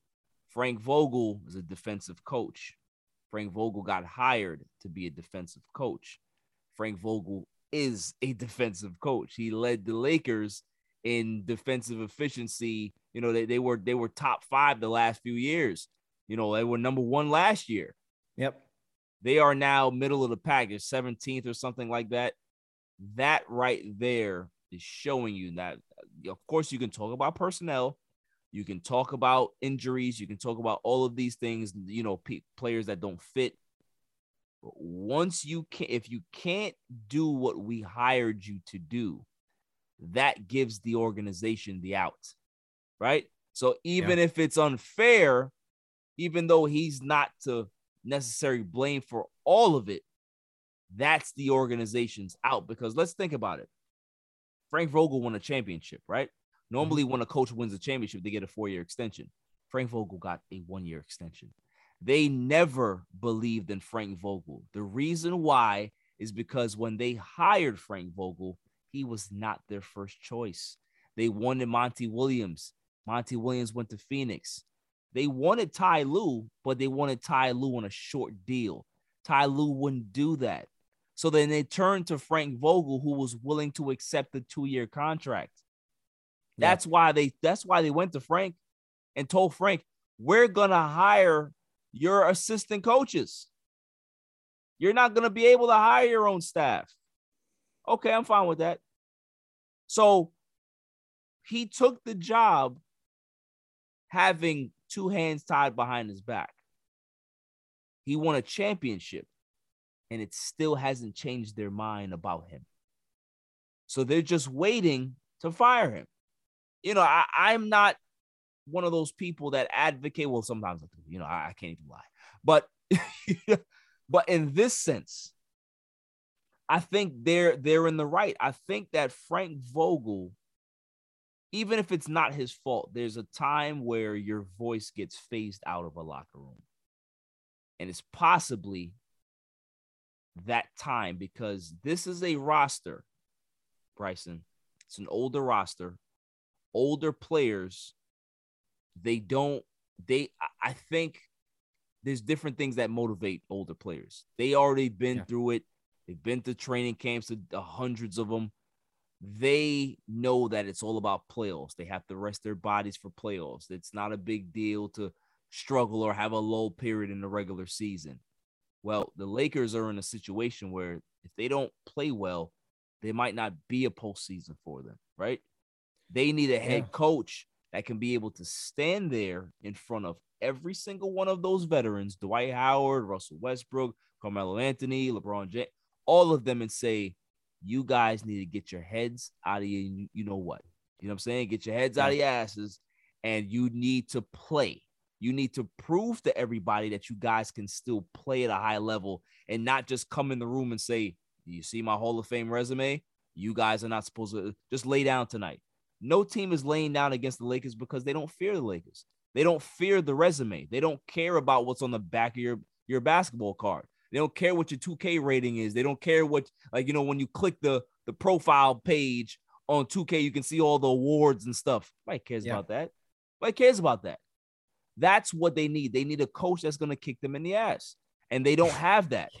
frank vogel is a defensive coach frank vogel got hired to be a defensive coach frank vogel is a defensive coach he led the lakers in defensive efficiency you know they, they were they were top five the last few years you know, they were number one last year. Yep. They are now middle of the package, 17th or something like that. That right there is showing you that, of course, you can talk about personnel, you can talk about injuries, you can talk about all of these things, you know, p- players that don't fit. But once you can, if you can't do what we hired you to do, that gives the organization the out, right? So even if it's unfair, even though he's not to necessarily blame for all of it, that's the organization's out. Because let's think about it. Frank Vogel won a championship, right? Normally, mm-hmm. when a coach wins a championship, they get a four year extension. Frank Vogel got a one year extension. They never believed in Frank Vogel. The reason why is because when they hired Frank Vogel, he was not their first choice. They wanted Monty Williams. Monty Williams went to Phoenix. They wanted Ty Lue, but they wanted Ty Lue on a short deal. Ty Lue wouldn't do that. So then they turned to Frank Vogel, who was willing to accept the two-year contract. That's why they that's why they went to Frank and told Frank, we're gonna hire your assistant coaches. You're not gonna be able to hire your own staff. Okay, I'm fine with that. So he took the job having two hands tied behind his back. He won a championship and it still hasn't changed their mind about him. So they're just waiting to fire him. You know, I, I'm not one of those people that advocate. Well, sometimes I you know, I, I can't even lie. But but in this sense, I think they're they're in the right. I think that Frank Vogel, even if it's not his fault, there's a time where your voice gets phased out of a locker room. And it's possibly that time because this is a roster, Bryson. It's an older roster, older players. They don't, they, I think there's different things that motivate older players. They already been Yeah. through it. They've been to training camps, uh, hundreds of them. They know that it's all about playoffs. They have to rest their bodies for playoffs. It's not a big deal to struggle or have a low period in the regular season. Well, the Lakers are in a situation where if they don't play well, they might not be a postseason for them, right? They need a head Yeah. coach that can be able to stand there in front of every single one of those veterans Dwight Howard, Russell Westbrook, Carmelo Anthony, LeBron James, all of them, and say, You guys need to get your heads out of you. You know what? You know what I'm saying? Get your heads out of your asses, and you need to play. You need to prove to everybody that you guys can still play at a high level and not just come in the room and say, You see my Hall of Fame resume? You guys are not supposed to just lay down tonight. No team is laying down against the Lakers because they don't fear the Lakers. They don't fear the resume. They don't care about what's on the back of your, your basketball card. They don't care what your 2K rating is. They don't care what, like, you know, when you click the, the profile page on 2K, you can see all the awards and stuff. Nobody cares Yeah. about that. Nobody cares about that. That's what they need. They need a coach that's going to kick them in the ass. And they don't have that.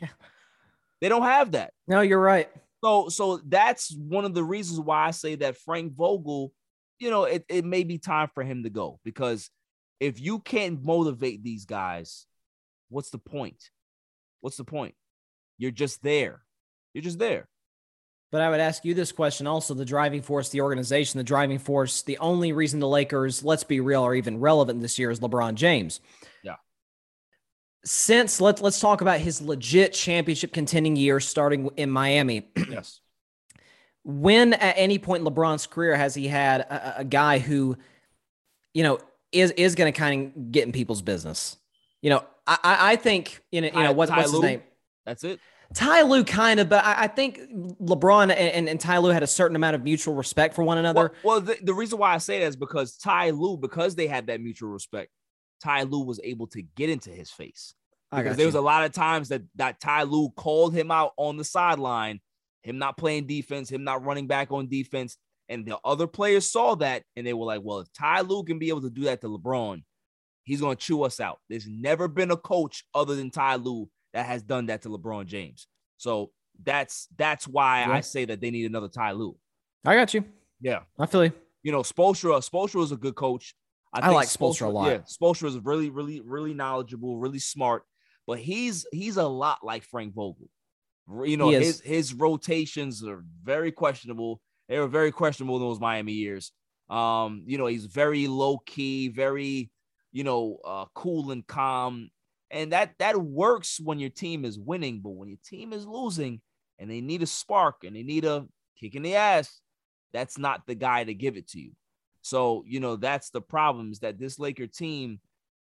They don't have that. No, you're right. So, so that's one of the reasons why I say that Frank Vogel, you know, it, it may be time for him to go because if you can't motivate these guys, what's the point? What's the point? You're just there. You're just there. But I would ask you this question also the driving force, the organization, the driving force, the only reason the Lakers, let's be real, are even relevant this year is LeBron James. Yeah. Since let's let's talk about his legit championship contending year starting in Miami. Yes. when at any point in LeBron's career has he had a, a guy who, you know, is is going to kind of get in people's business? You know, I I think you know you know Ty- what's his name. That's it. Ty Lue kind of, but I, I think LeBron and, and, and Ty Lue had a certain amount of mutual respect for one another. Well, well the, the reason why I say that is because Ty Lue, because they had that mutual respect, Ty Lue was able to get into his face. Because there was a lot of times that, that Ty Lue called him out on the sideline, him not playing defense, him not running back on defense. And the other players saw that and they were like, well, if Ty Lue can be able to do that to LeBron, he's going to chew us out. There's never been a coach other than Ty Lue that has done that to LeBron James. So that's that's why Yeah. I say that they need another Ty Lue. I got you. Yeah. I feel you. You know, Spoelstra, Spoelstra is a good coach. I like Spoelstra a lot. Yeah, Spoelstra is really, really, really knowledgeable, really smart, but he's he's a lot like Frank Vogel. You know, his his rotations are very questionable. They were very questionable in those Miami years. Um, you know, he's very low key, very, you know, uh, cool and calm. And that that works when your team is winning, but when your team is losing and they need a spark and they need a kick in the ass, that's not the guy to give it to you. So, you know, that's the problem is that this Laker team,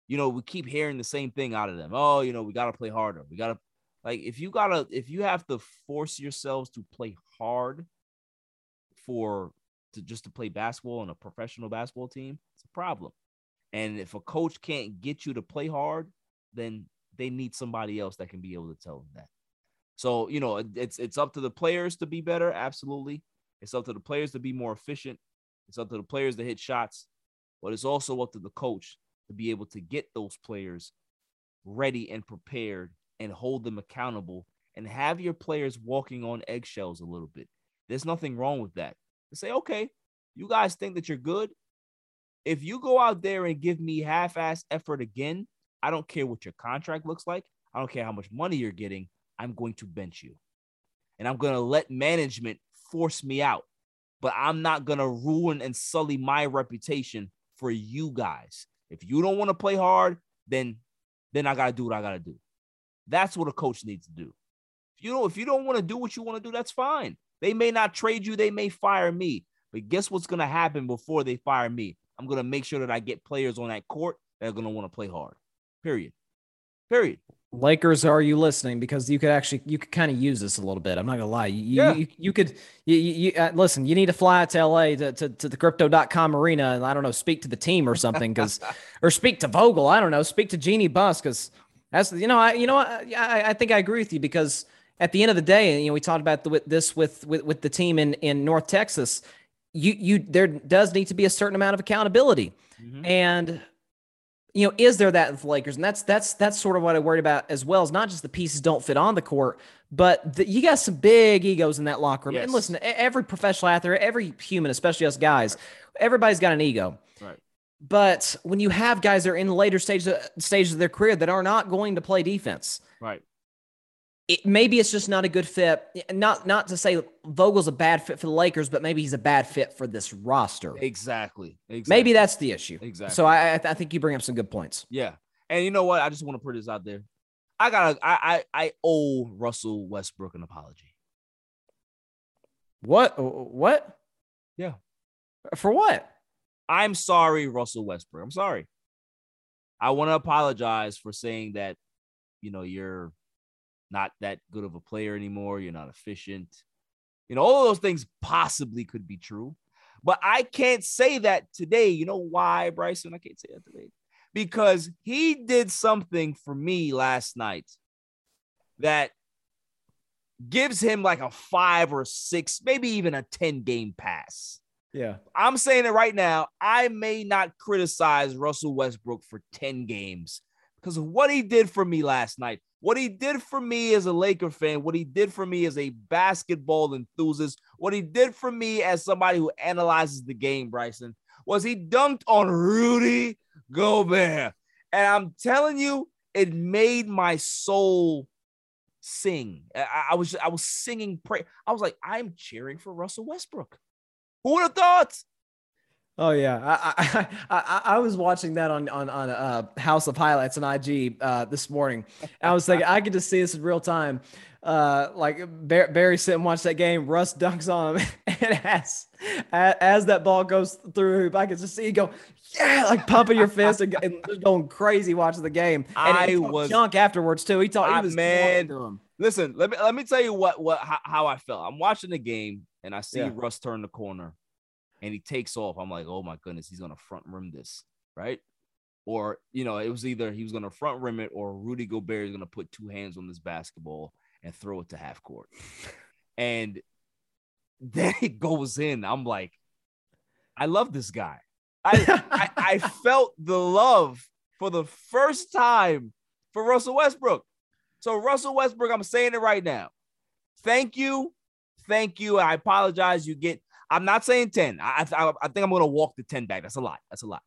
you know, we keep hearing the same thing out of them. Oh, you know, we got to play harder. We got to like if you got to if you have to force yourselves to play hard for to just to play basketball on a professional basketball team, it's a problem. And if a coach can't get you to play hard, then they need somebody else that can be able to tell them that. So, you know, it's it's up to the players to be better, absolutely. It's up to the players to be more efficient. It's up to the players to hit shots, but it's also up to the coach to be able to get those players ready and prepared and hold them accountable and have your players walking on eggshells a little bit. There's nothing wrong with that. To say, okay, you guys think that you're good. If you go out there and give me half-ass effort again, I don't care what your contract looks like. I don't care how much money you're getting. I'm going to bench you. And I'm going to let management force me out. But I'm not going to ruin and sully my reputation for you guys. If you don't want to play hard, then then I got to do what I got to do. That's what a coach needs to do. If you don't if you don't want to do what you want to do, that's fine. They may not trade you, they may fire me. But guess what's going to happen before they fire me? I'm going to make sure that I get players on that court that are going to want to play hard. Period. Period. Lakers, are you listening? Because you could actually you could kind of use this a little bit. I'm not gonna lie. You Yeah. you, you could you, you, uh, listen. You need to fly to LA to, to, to the crypto.com arena and I don't know, speak to the team or something because or speak to Vogel. I don't know, speak to Jeanie Buss because that's you know I you know what? I I think I agree with you because at the end of the day, you know, we talked about the, with this with with with the team in in North Texas. You you there does need to be a certain amount of accountability, and you know, is there that with the Lakers? And that's that's that's sort of what I worried about as well. Is not just the pieces don't fit on the court, but the, you got some big egos in that locker room. And listen, every professional athlete, every human, especially us guys, everybody's got an ego. Right. But when you have guys that are in later stages uh, stages of their career that are not going to play defense, Right. It, maybe it's just not a good fit. Not not to say Vogel's a bad fit for the Lakers, but maybe he's a bad fit for this roster. Exactly. Exactly. Maybe that's the issue. Exactly. So I I, I think you bring up some good points. Yeah. And you know what? I just want to put this out there. I gotta I I, I owe Russell Westbrook an apology. What? What? Yeah. For what? I'm sorry, Russell Westbrook. I'm sorry. I want to apologize for saying that, you know, you're not that good of a player anymore. You're not efficient. You know, all of those things possibly could be true. But I can't say that today. You know why, Bryson? I can't say that today. Because he did something for me last night that gives him like a five or six, maybe even a 10 game pass. Yeah. I'm saying it right now. I may not criticize Russell Westbrook for 10 games because of what he did for me last night. What he did for me as a Laker fan, what he did for me as a basketball enthusiast, what he did for me as somebody who analyzes the game, Bryson, was he dunked on Rudy Gobert. And I'm telling you, it made my soul sing. I, I was I was singing pray. I was like, I'm cheering for Russell Westbrook. Who would have thought? Oh yeah, I I, I I was watching that on on on uh, House of Highlights on IG uh, this morning. I was thinking I could just see this in real time. Uh, like Bar- Barry sit and watch that game. Russ dunks on him, and as as that ball goes through hoop, I could just see you go, yeah, like pumping your fist and, and going crazy watching the game. And I was- junk afterwards too. He talked. He was man. to. Listen, let me let me tell you what what how, how I felt. I'm watching the game and I see Yeah. Russ turn the corner and he takes off. I'm like, oh my goodness, he's gonna front rim this, right? Or you know, it was either he was gonna front rim it or Rudy Gobert is gonna put two hands on this basketball and throw it to half court. and then it goes in. I'm like, I love this guy. I, I I felt the love for the first time for Russell Westbrook. So Russell Westbrook, I'm saying it right now. Thank you, thank you. I apologize. You get. I'm not saying ten. I I, I think I'm gonna walk the ten back. That's a lot. That's a lot.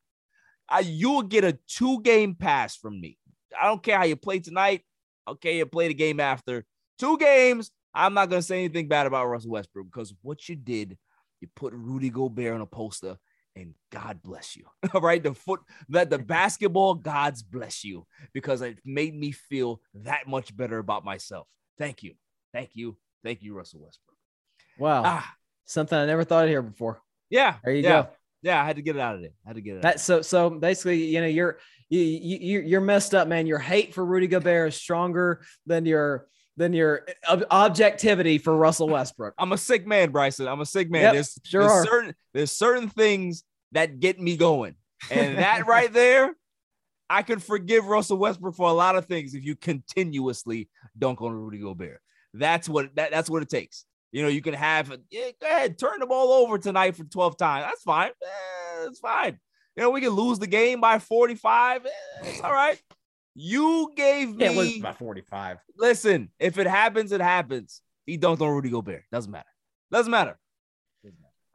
I, you will get a two game pass from me. I don't care how you play tonight. Okay, you play the game after two games. I'm not gonna say anything bad about Russell Westbrook because what you did, you put Rudy Gobert on a poster and God bless you. All right. The foot that the basketball gods bless you because it made me feel that much better about myself. Thank you. Thank you. Thank you, Russell Westbrook. Wow. Ah, Something I never thought I'd hear before. yeah. There you yeah. go. Yeah, I had to get it out of there. I had to get it. That so so basically, you know, you're you, you you're messed up, man. Your hate for Rudy Gobert is stronger than your than your ob- objectivity for Russell Westbrook. I'm a sick man, Bryson. I'm a sick man. Yep, there's sure there's certain there's certain things that get me going. And that right there, I can forgive Russell Westbrook for a lot of things if you continuously dunk on Rudy Gobert. That's what that, that's what it takes. You know, you can have yeah, go ahead, turn the ball over tonight for 12 times. That's fine. Eh, it's fine. You know, we can lose the game by 45. Eh, it's all right. You gave me it was about 45. listen, if it happens, it happens. He dunked on Rudy Gobert. Doesn't matter. Doesn't matter.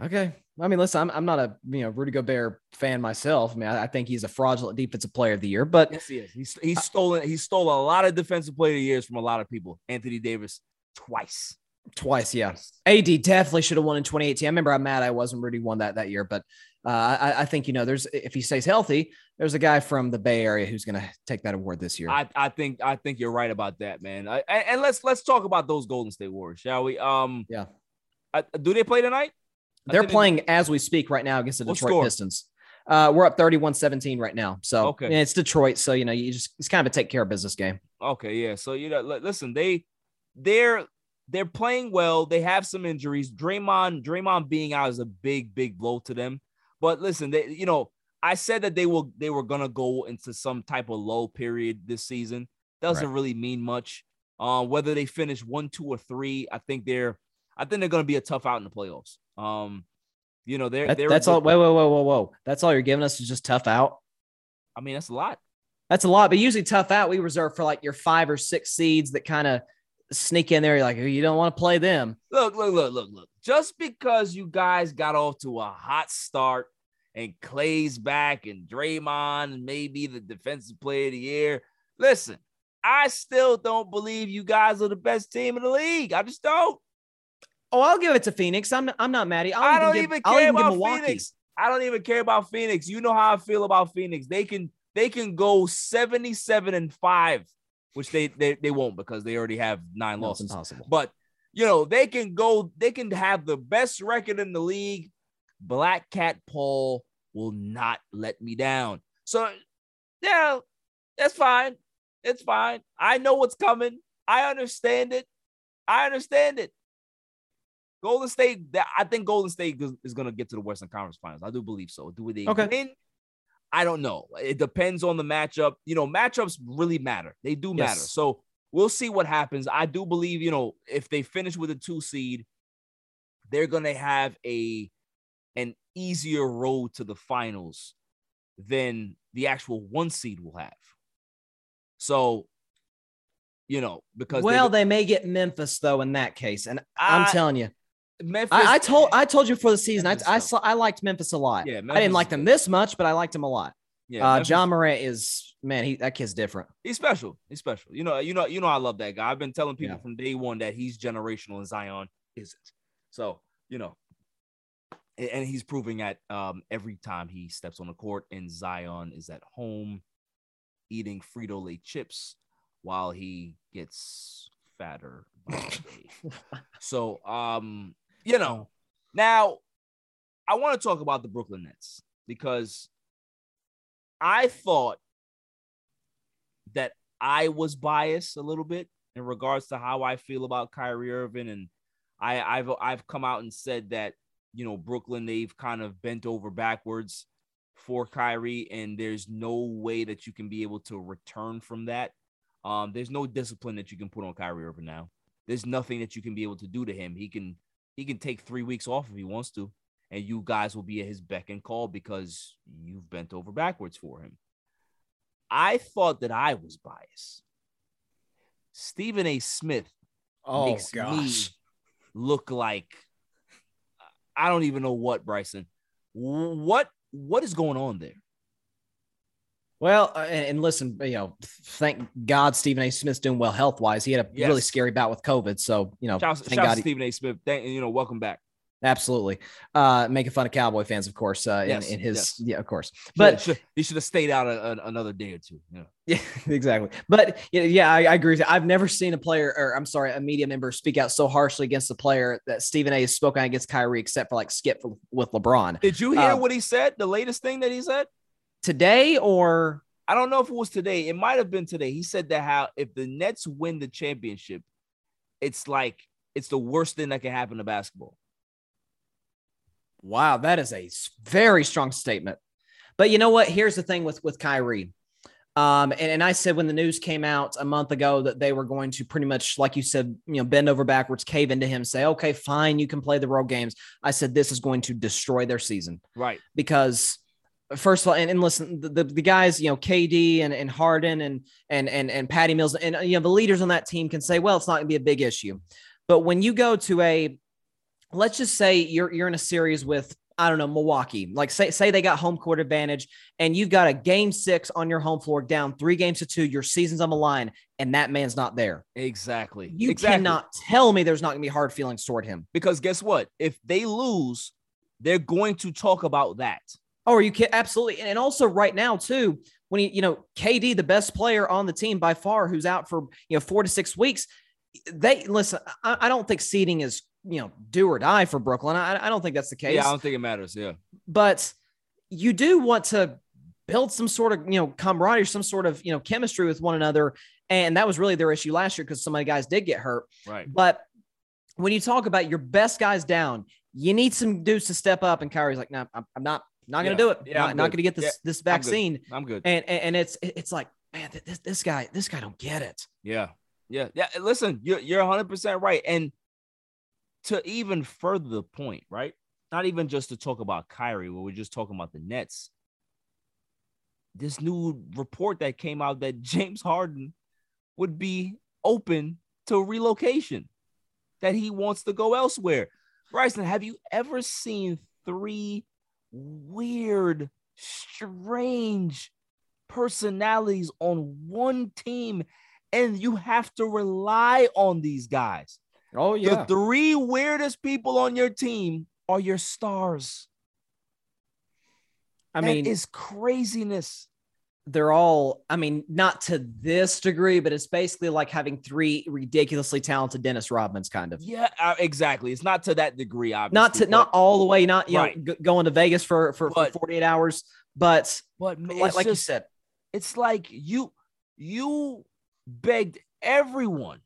Okay. I mean, listen, I'm, I'm not a you know Rudy Gobert fan myself. I mean, I, I think he's a fraudulent defensive player of the year, but Yes, he is. He's he's stolen. He stole a lot of defensive player of the years from a lot of people. Anthony Davis twice. Twice, yeah. AD definitely should have won in 2018. I remember how mad I was when Rudy won that that year, but uh, I, I think you know there's if he stays healthy, there's a guy from the Bay Area who's going to take that award this year. I, I think I think you're right about that, man. I, and, let's let's talk about those Golden State Warriors, shall we? Um, Yeah. uh, do they play tonight? They're think they- playing as we speak right now against the Detroit score? Pistons. Uh, we're up 31-17 right now. So Okay. it's Detroit. So you know, you just it's kind of a take care of business game. Okay, yeah. So you know, li- listen, they they're they're playing well. They have some injuries. Draymond, Draymond being out is a big, big blow to them. But listen, they you know, I said that they will they were gonna go into some type of low period this season. Doesn't Right. really mean much. Uh, whether they finish one, two, or three, I think they're I think they're gonna be a tough out in the playoffs. Um, you know, they're, That- they're that's all. Whoa, whoa, whoa, whoa, whoa. That's all you're giving us is just tough out. I mean, that's a lot. That's a lot, but usually tough out we reserve for like your five or six seeds that kind of sneak in there. You're like, "Oh, you don't want to play them. Look, look, look, look, look. Just because you guys got off to a hot start and Clay's back and Draymond maybe the defensive player of the year. Listen, I still don't believe you guys are the best team in the league. I just don't. Oh, I'll give it to Phoenix. I'm I'm not mad. I'll I don't give, even I'll care even about Phoenix. I don't even care about Phoenix. You know how I feel about Phoenix. They can they can go 77 and 5, which they they, they won't because they already have nine No, losses. impossible. But you know, they can go, they can have the best record in the league. Black Cat Paul will not let me down. So, yeah, that's fine. It's fine. I know what's coming. I understand it. I understand it. Golden State, that- I think Golden State is- is going to get to the Western Conference Finals. I do believe so. Do they Okay. win? I don't know. It depends on the matchup. You know, matchups really matter. They do matter. Yes. So we'll see what happens. I do believe, you know, if they finish with a two seed, they're gonna have a an easier road to the finals than the actual one seed will have. So, you know, because well, they may get Memphis though in that case, and I'm I- telling you, Memphis, I, I told I told you for the season, I Memphis, I, though. saw, I liked Memphis a lot. Yeah, I didn't like them this much, but I liked them a lot. yeah, uh, Ja Morant is man, he that kid's different. He's special. He's special. You know, you know, you know, I love that guy. I've been telling people Yeah. from day one that he's generational and Zion isn't. So, you know, and he's proving that um, every time he steps on the court and Zion is at home eating Frito Lay chips while he gets fatter. by the day. so, um, you know, now I want to talk about the Brooklyn Nets because I thought that I was biased a little bit in regards to how I feel about Kyrie Irving, and I, I've I've come out and said that you know Brooklyn they've kind of bent over backwards for Kyrie, and there's no way that you can be able to return from that. Um, there's no discipline that you can put on Kyrie Irving now. There's nothing that you can be able to do to him. He can he can take three weeks off if he wants to, and you guys will be at his beck and call because you've bent over backwards for him. I thought that I was biased. Stephen A. Smith Oh makes me look like I don't even know what Bryson. What what is going on there? Well, uh, and, and listen, you know, thank God Stephen A. Smith's doing well health wise. He had a really scary bout with COVID, so you know, Shout, thank shout God. Stephen A. Smith. Thank you know, welcome back. Absolutely. Uh, making fun of Cowboy fans, of course, uh, Yes, in, in his, yes. yeah, of course. But should, he should have stayed out a, a- another day or two. Yeah. Yeah, exactly. But yeah, yeah, I, I agree. With you. I've never seen a player, or I'm sorry, a media member speak out so harshly against the player that Stephen A. has spoken against Kyrie, except for like Skip with LeBron Did you hear Um, what he said? The latest thing that he said? Today, or I don't know if it was today. It might have been today. He said that how if the Nets win the championship, it's like it's the worst thing that can happen to basketball. wow, that is a very strong statement. But you know what? Here's the thing with with Kyrie. Um, and, and I said when the news came out a month ago that they were going to pretty much, like you said, you know, bend over backwards, cave into him, say, okay, fine, you can play the road games. I said this is going to destroy their season. Right. because first of all, and, and listen, the, the, the guys, you know, KD and, and Harden and and and and Patty Mills and you know the leaders on that team can say, well, it's not going to be a big issue. But when you go to a, let's just say you're you're in a series with I don't know Milwaukee, like say say they got home court advantage, and you've got a game six on your home floor, down three games to two, your season's on the line, and that man's not there. Exactly. You exactly. cannot tell me there's not going to be hard feelings toward him. because guess what? If they lose, they're going to talk about that. Oh, you can absolutely, and also right now too, when he, you know, KD, the best player on the team by far, who's out for you know four to six weeks. They listen. I, I don't think seeding is you know do or die for Brooklyn. I, I don't think that's the case. Yeah, I don't think it matters. Yeah. but you do want to build some sort of you know camaraderie, some sort of you know chemistry with one another, and that was really their issue last year because some of the guys did get hurt. Right. But when you talk about your best guys down, you need some dudes to step up. And Kyrie's like, no, I'm, I'm not, not going to Yeah. do it. Yeah, not, not going to get this Yeah, this I'm good. vaccine. I'm good. And, and and it's it's like, man, this this guy, this guy don't get it. Yeah. Yeah. Yeah. Listen, you're you're 100 percent right. And to even further the point, right? Not even just to talk about Kyrie, where we're just talking about the Nets. This new report that came out that James Harden would be open to relocation, that he wants to go elsewhere. Bryson, have you ever seen three weird, strange personalities on one team and you have to rely on these guys. Oh yeah. The three weirdest people on your team are your stars. I That mean, is craziness. They're all. I mean, not to this degree, but it's basically like having three ridiculously talented Dennis Rodmans, kind of. Yeah, uh, exactly. It's not to that degree, obviously. Not to but- not all the way, not you Right. know g- going to Vegas for for, for 48 hours, but but man, like, like you said, it's like you you begged everyone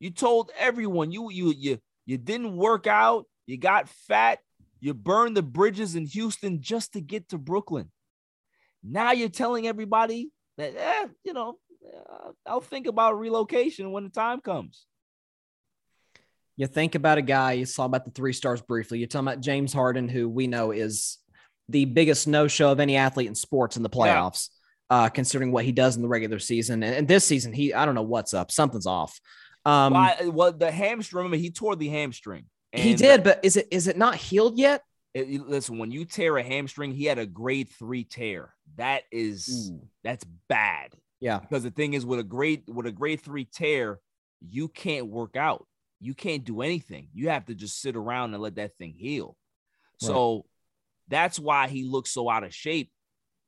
you told everyone you you you you didn't work out you got fat you burned the bridges in houston just to get to brooklyn now you're telling everybody that eh, you know uh, i'll think about relocation when the time comes you think about a guy, you saw about the three stars briefly. You're talking about James Harden, who we know is the biggest no show of any athlete in sports in the playoffs, uh, considering what he does in the regular season. And, and this season, he, I don't know what's up. Something's off. Um, well the hamstring remember he tore the hamstring he did, but is it is it not healed yet? It- listen, when you tear a hamstring, he had a grade three tear. That is that's bad. Yeah. Because the thing is, with a grade with a grade three tear, you can't work out. You can't do anything. You have to just sit around and let that thing heal. So that's why he looks so out of shape,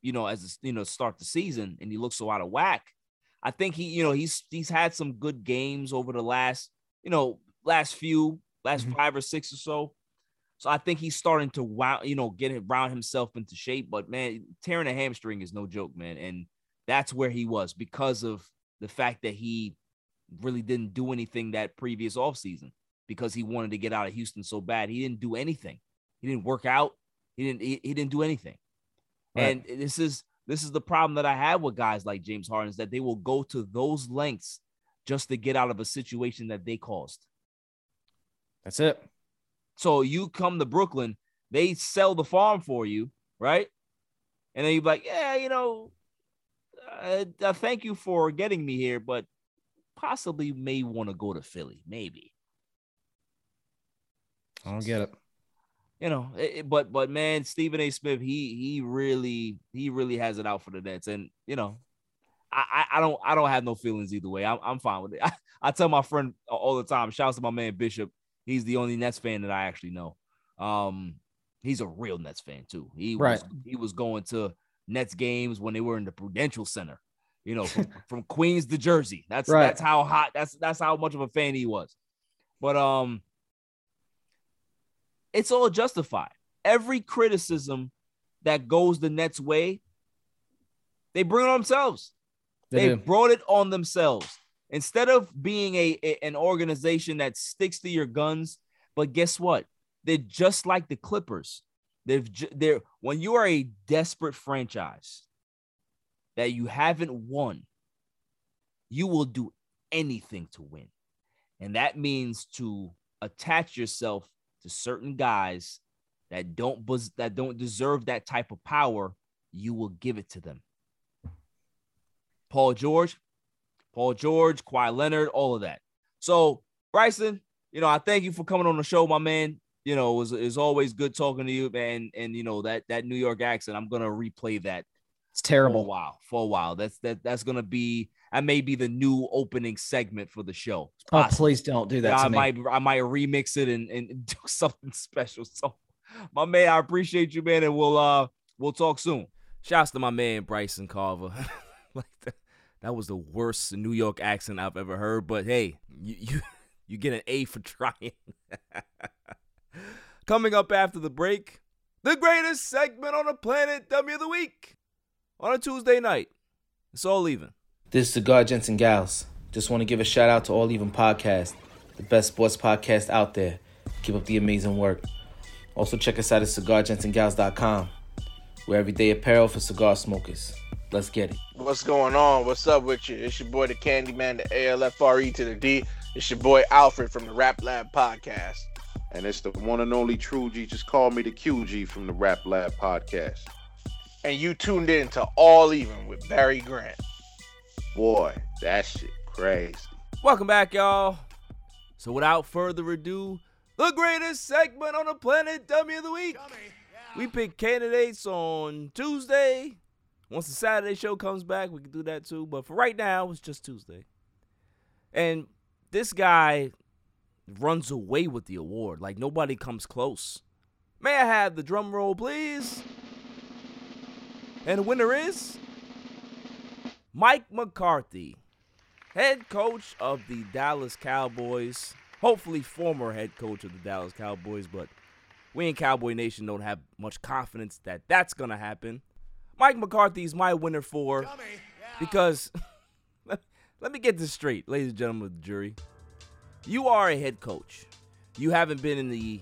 you know, as you know, start the season, and he looks so out of whack. I think he, you know, he's he's had some good games over the last, you know, last few, last mm-hmm. five or six or so. So I think he's starting to wow, you know, get around himself into shape. But man, tearing a hamstring is no joke, man. And that's where he was because of the fact that he really didn't do anything that previous offseason because he wanted to get out of Houston so bad. He didn't do anything. He didn't work out. He didn't he, he didn't do anything. Right. And this is this is the problem that I have with guys like James Harden is that they will go to those lengths just to get out of a situation that they caused. That's it. So you come to Brooklyn, they sell the farm for you, right? And then you're like, yeah, you know, uh, uh, thank you for getting me here, but possibly may want to go to Philly, maybe. I don't get it. You know, it- but but man, Stephen A. Smith, he he really he really has it out for the Nets, and you know, I I, I don't I don't have no feelings either way. I'm I'm fine with it. I, I tell my friend all the time. Shouts to my man Bishop. He's the only Nets fan that I actually know. Um, he's a real Nets fan too. He Right. was he was going to Nets games when they were in the Prudential Center. You know, from, from Queens to Jersey. That's Right. that's how hot. That's that's how much of a fan he was. But um, it's all justified. Every criticism that goes the Nets' way, they bring it on themselves. They They, brought it on themselves. Instead of being a, a- an organization that sticks to your guns, but guess what? They're just like the Clippers. They've they're when you are a desperate franchise that you haven't won, you will do anything to win. And that means to attach yourself to certain guys that don't bus- that don't deserve that type of power, you will give it to them. Paul George, Paul George, Kawhi Leonard, all of that. So, Bryson, you know, I thank you for coming on the show, my man. You know, it was, it was always good talking to you, man. And you know that that New York accent, I'm gonna replay that It's for a terrible. while. For a while, that's that that's gonna be that may be the new opening segment for the show. It's Oh, please don't do that Yeah, to I me. might I might remix it and, and do something special. So my man, I appreciate you, man, and we'll uh we'll talk soon. Shouts to my man Bryson Carver. like that, that was the worst New York accent I've ever heard, but hey, you you, you get an A for trying. Coming up after the break, the greatest segment on the planet, Dummy of the Week. On a Tuesday night. It's all even. This is Cigar Gents and Gals. Just want to give a shout out to All Even Podcast, the best sports podcast out there. Keep up the amazing work. Also, check us out at cigargentsandgals.com. We're everyday apparel for cigar smokers. Let's get it. What's going on? What's up with you? It's your boy, the Candyman, the ALFRE E to the D. It's your boy Alfred from the Rap Lab Podcast. And it's the one and only True G. Just call me the QG from the Rap Lab podcast. And you tuned in to All Even with Barry Grant. Boy, that shit crazy. Welcome back, y'all. So, without further ado, the greatest segment on the planet, Dummy of the Week. We pick candidates on Tuesday. Once the Saturday show comes back, we can do that too. But for right now, it's just Tuesday. And this guy runs away with the award. Like nobody comes close. May I have the drum roll, please? And the winner is Mike McCarthy, head coach of the Dallas Cowboys. Hopefully, former head coach of the Dallas Cowboys, but we in Cowboy Nation don't have much confidence that that's going to happen. Mike McCarthy is my winner for because let me get this straight, ladies and gentlemen of the jury. You are a head coach. You haven't been in the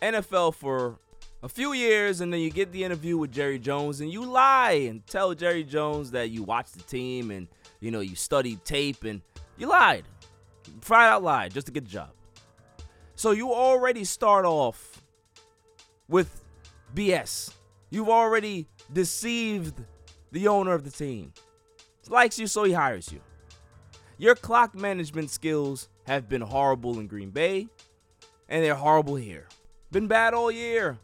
NFL for a few years, and then you get the interview with Jerry Jones, and you lie and tell Jerry Jones that you watched the team and you know you studied tape, and you lied, flat out lied just to get the job. So you already start off with BS. You've already deceived the owner of the team. Likes you, so he hires you. Your clock management skills have been horrible in Green Bay, and they're horrible here. Been bad all year.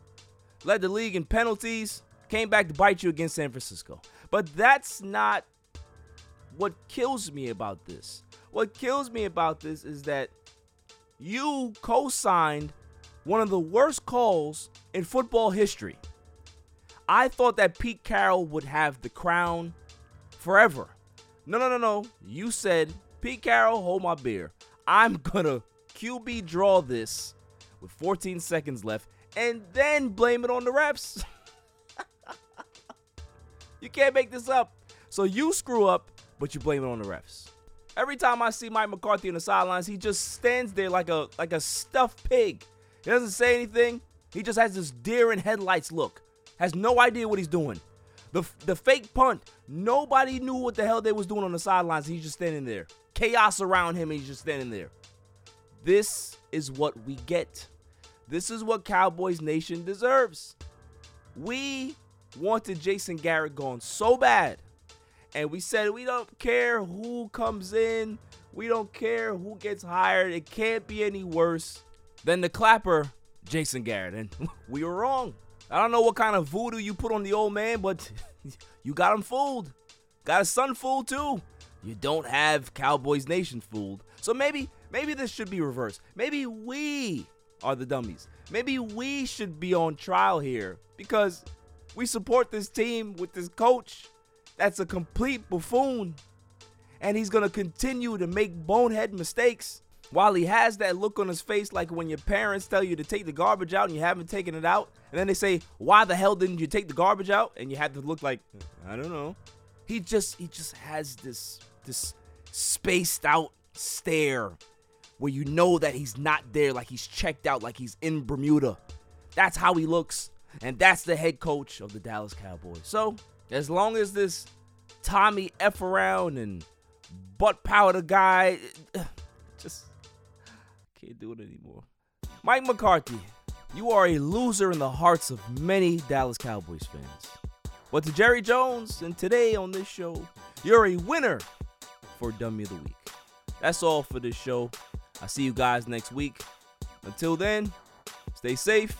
Led the league in penalties, came back to bite you against San Francisco. But that's not what kills me about this. What kills me about this is that you co signed one of the worst calls in football history. I thought that Pete Carroll would have the crown forever. No, no, no, no. You said, Pete Carroll, hold my beer. I'm to QB draw this with 14 seconds left and then blame it on the refs. you can't make this up. So you screw up, but you blame it on the refs. Every time I see Mike McCarthy on the sidelines, he just stands there like a like a stuffed pig. He doesn't say anything. He just has this deer in headlights look. Has no idea what he's doing. The the fake punt, nobody knew what the hell they was doing on the sidelines. He's just standing there. Chaos around him, he's just standing there. This is what we get. This is what Cowboys Nation deserves. We wanted Jason Garrett gone so bad. And we said we don't care who comes in. We don't care who gets hired. It can't be any worse than the clapper, Jason Garrett. And we were wrong. I don't know what kind of voodoo you put on the old man, but you got him fooled. Got his son fooled too. You don't have Cowboys Nation fooled. So maybe, maybe this should be reversed. Maybe we are the dummies. Maybe we should be on trial here because we support this team with this coach that's a complete buffoon. And he's going to continue to make bonehead mistakes while he has that look on his face like when your parents tell you to take the garbage out and you haven't taken it out. And then they say, Why the hell didn't you take the garbage out? And you have to look like, I don't know. He just he just has this this spaced out stare where you know that he's not there, like he's checked out, like he's in Bermuda. That's how he looks. And that's the head coach of the Dallas Cowboys. So, as long as this Tommy F around and butt powder guy just can't do it anymore. Mike McCarthy, you are a loser in the hearts of many Dallas Cowboys fans. But to Jerry Jones and today on this show, you're a winner for Dummy of the Week. That's all for this show. I'll see you guys next week. Until then, stay safe,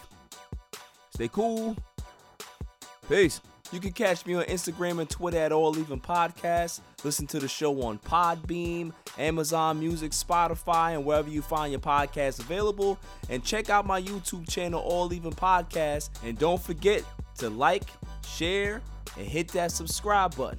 stay cool. Peace. You can catch me on Instagram and Twitter at All Even Podcast. Listen to the show on Podbean, Amazon Music, Spotify, and wherever you find your podcasts available. And check out my YouTube channel, All Even Podcast. And don't forget to like, share, and hit that subscribe button.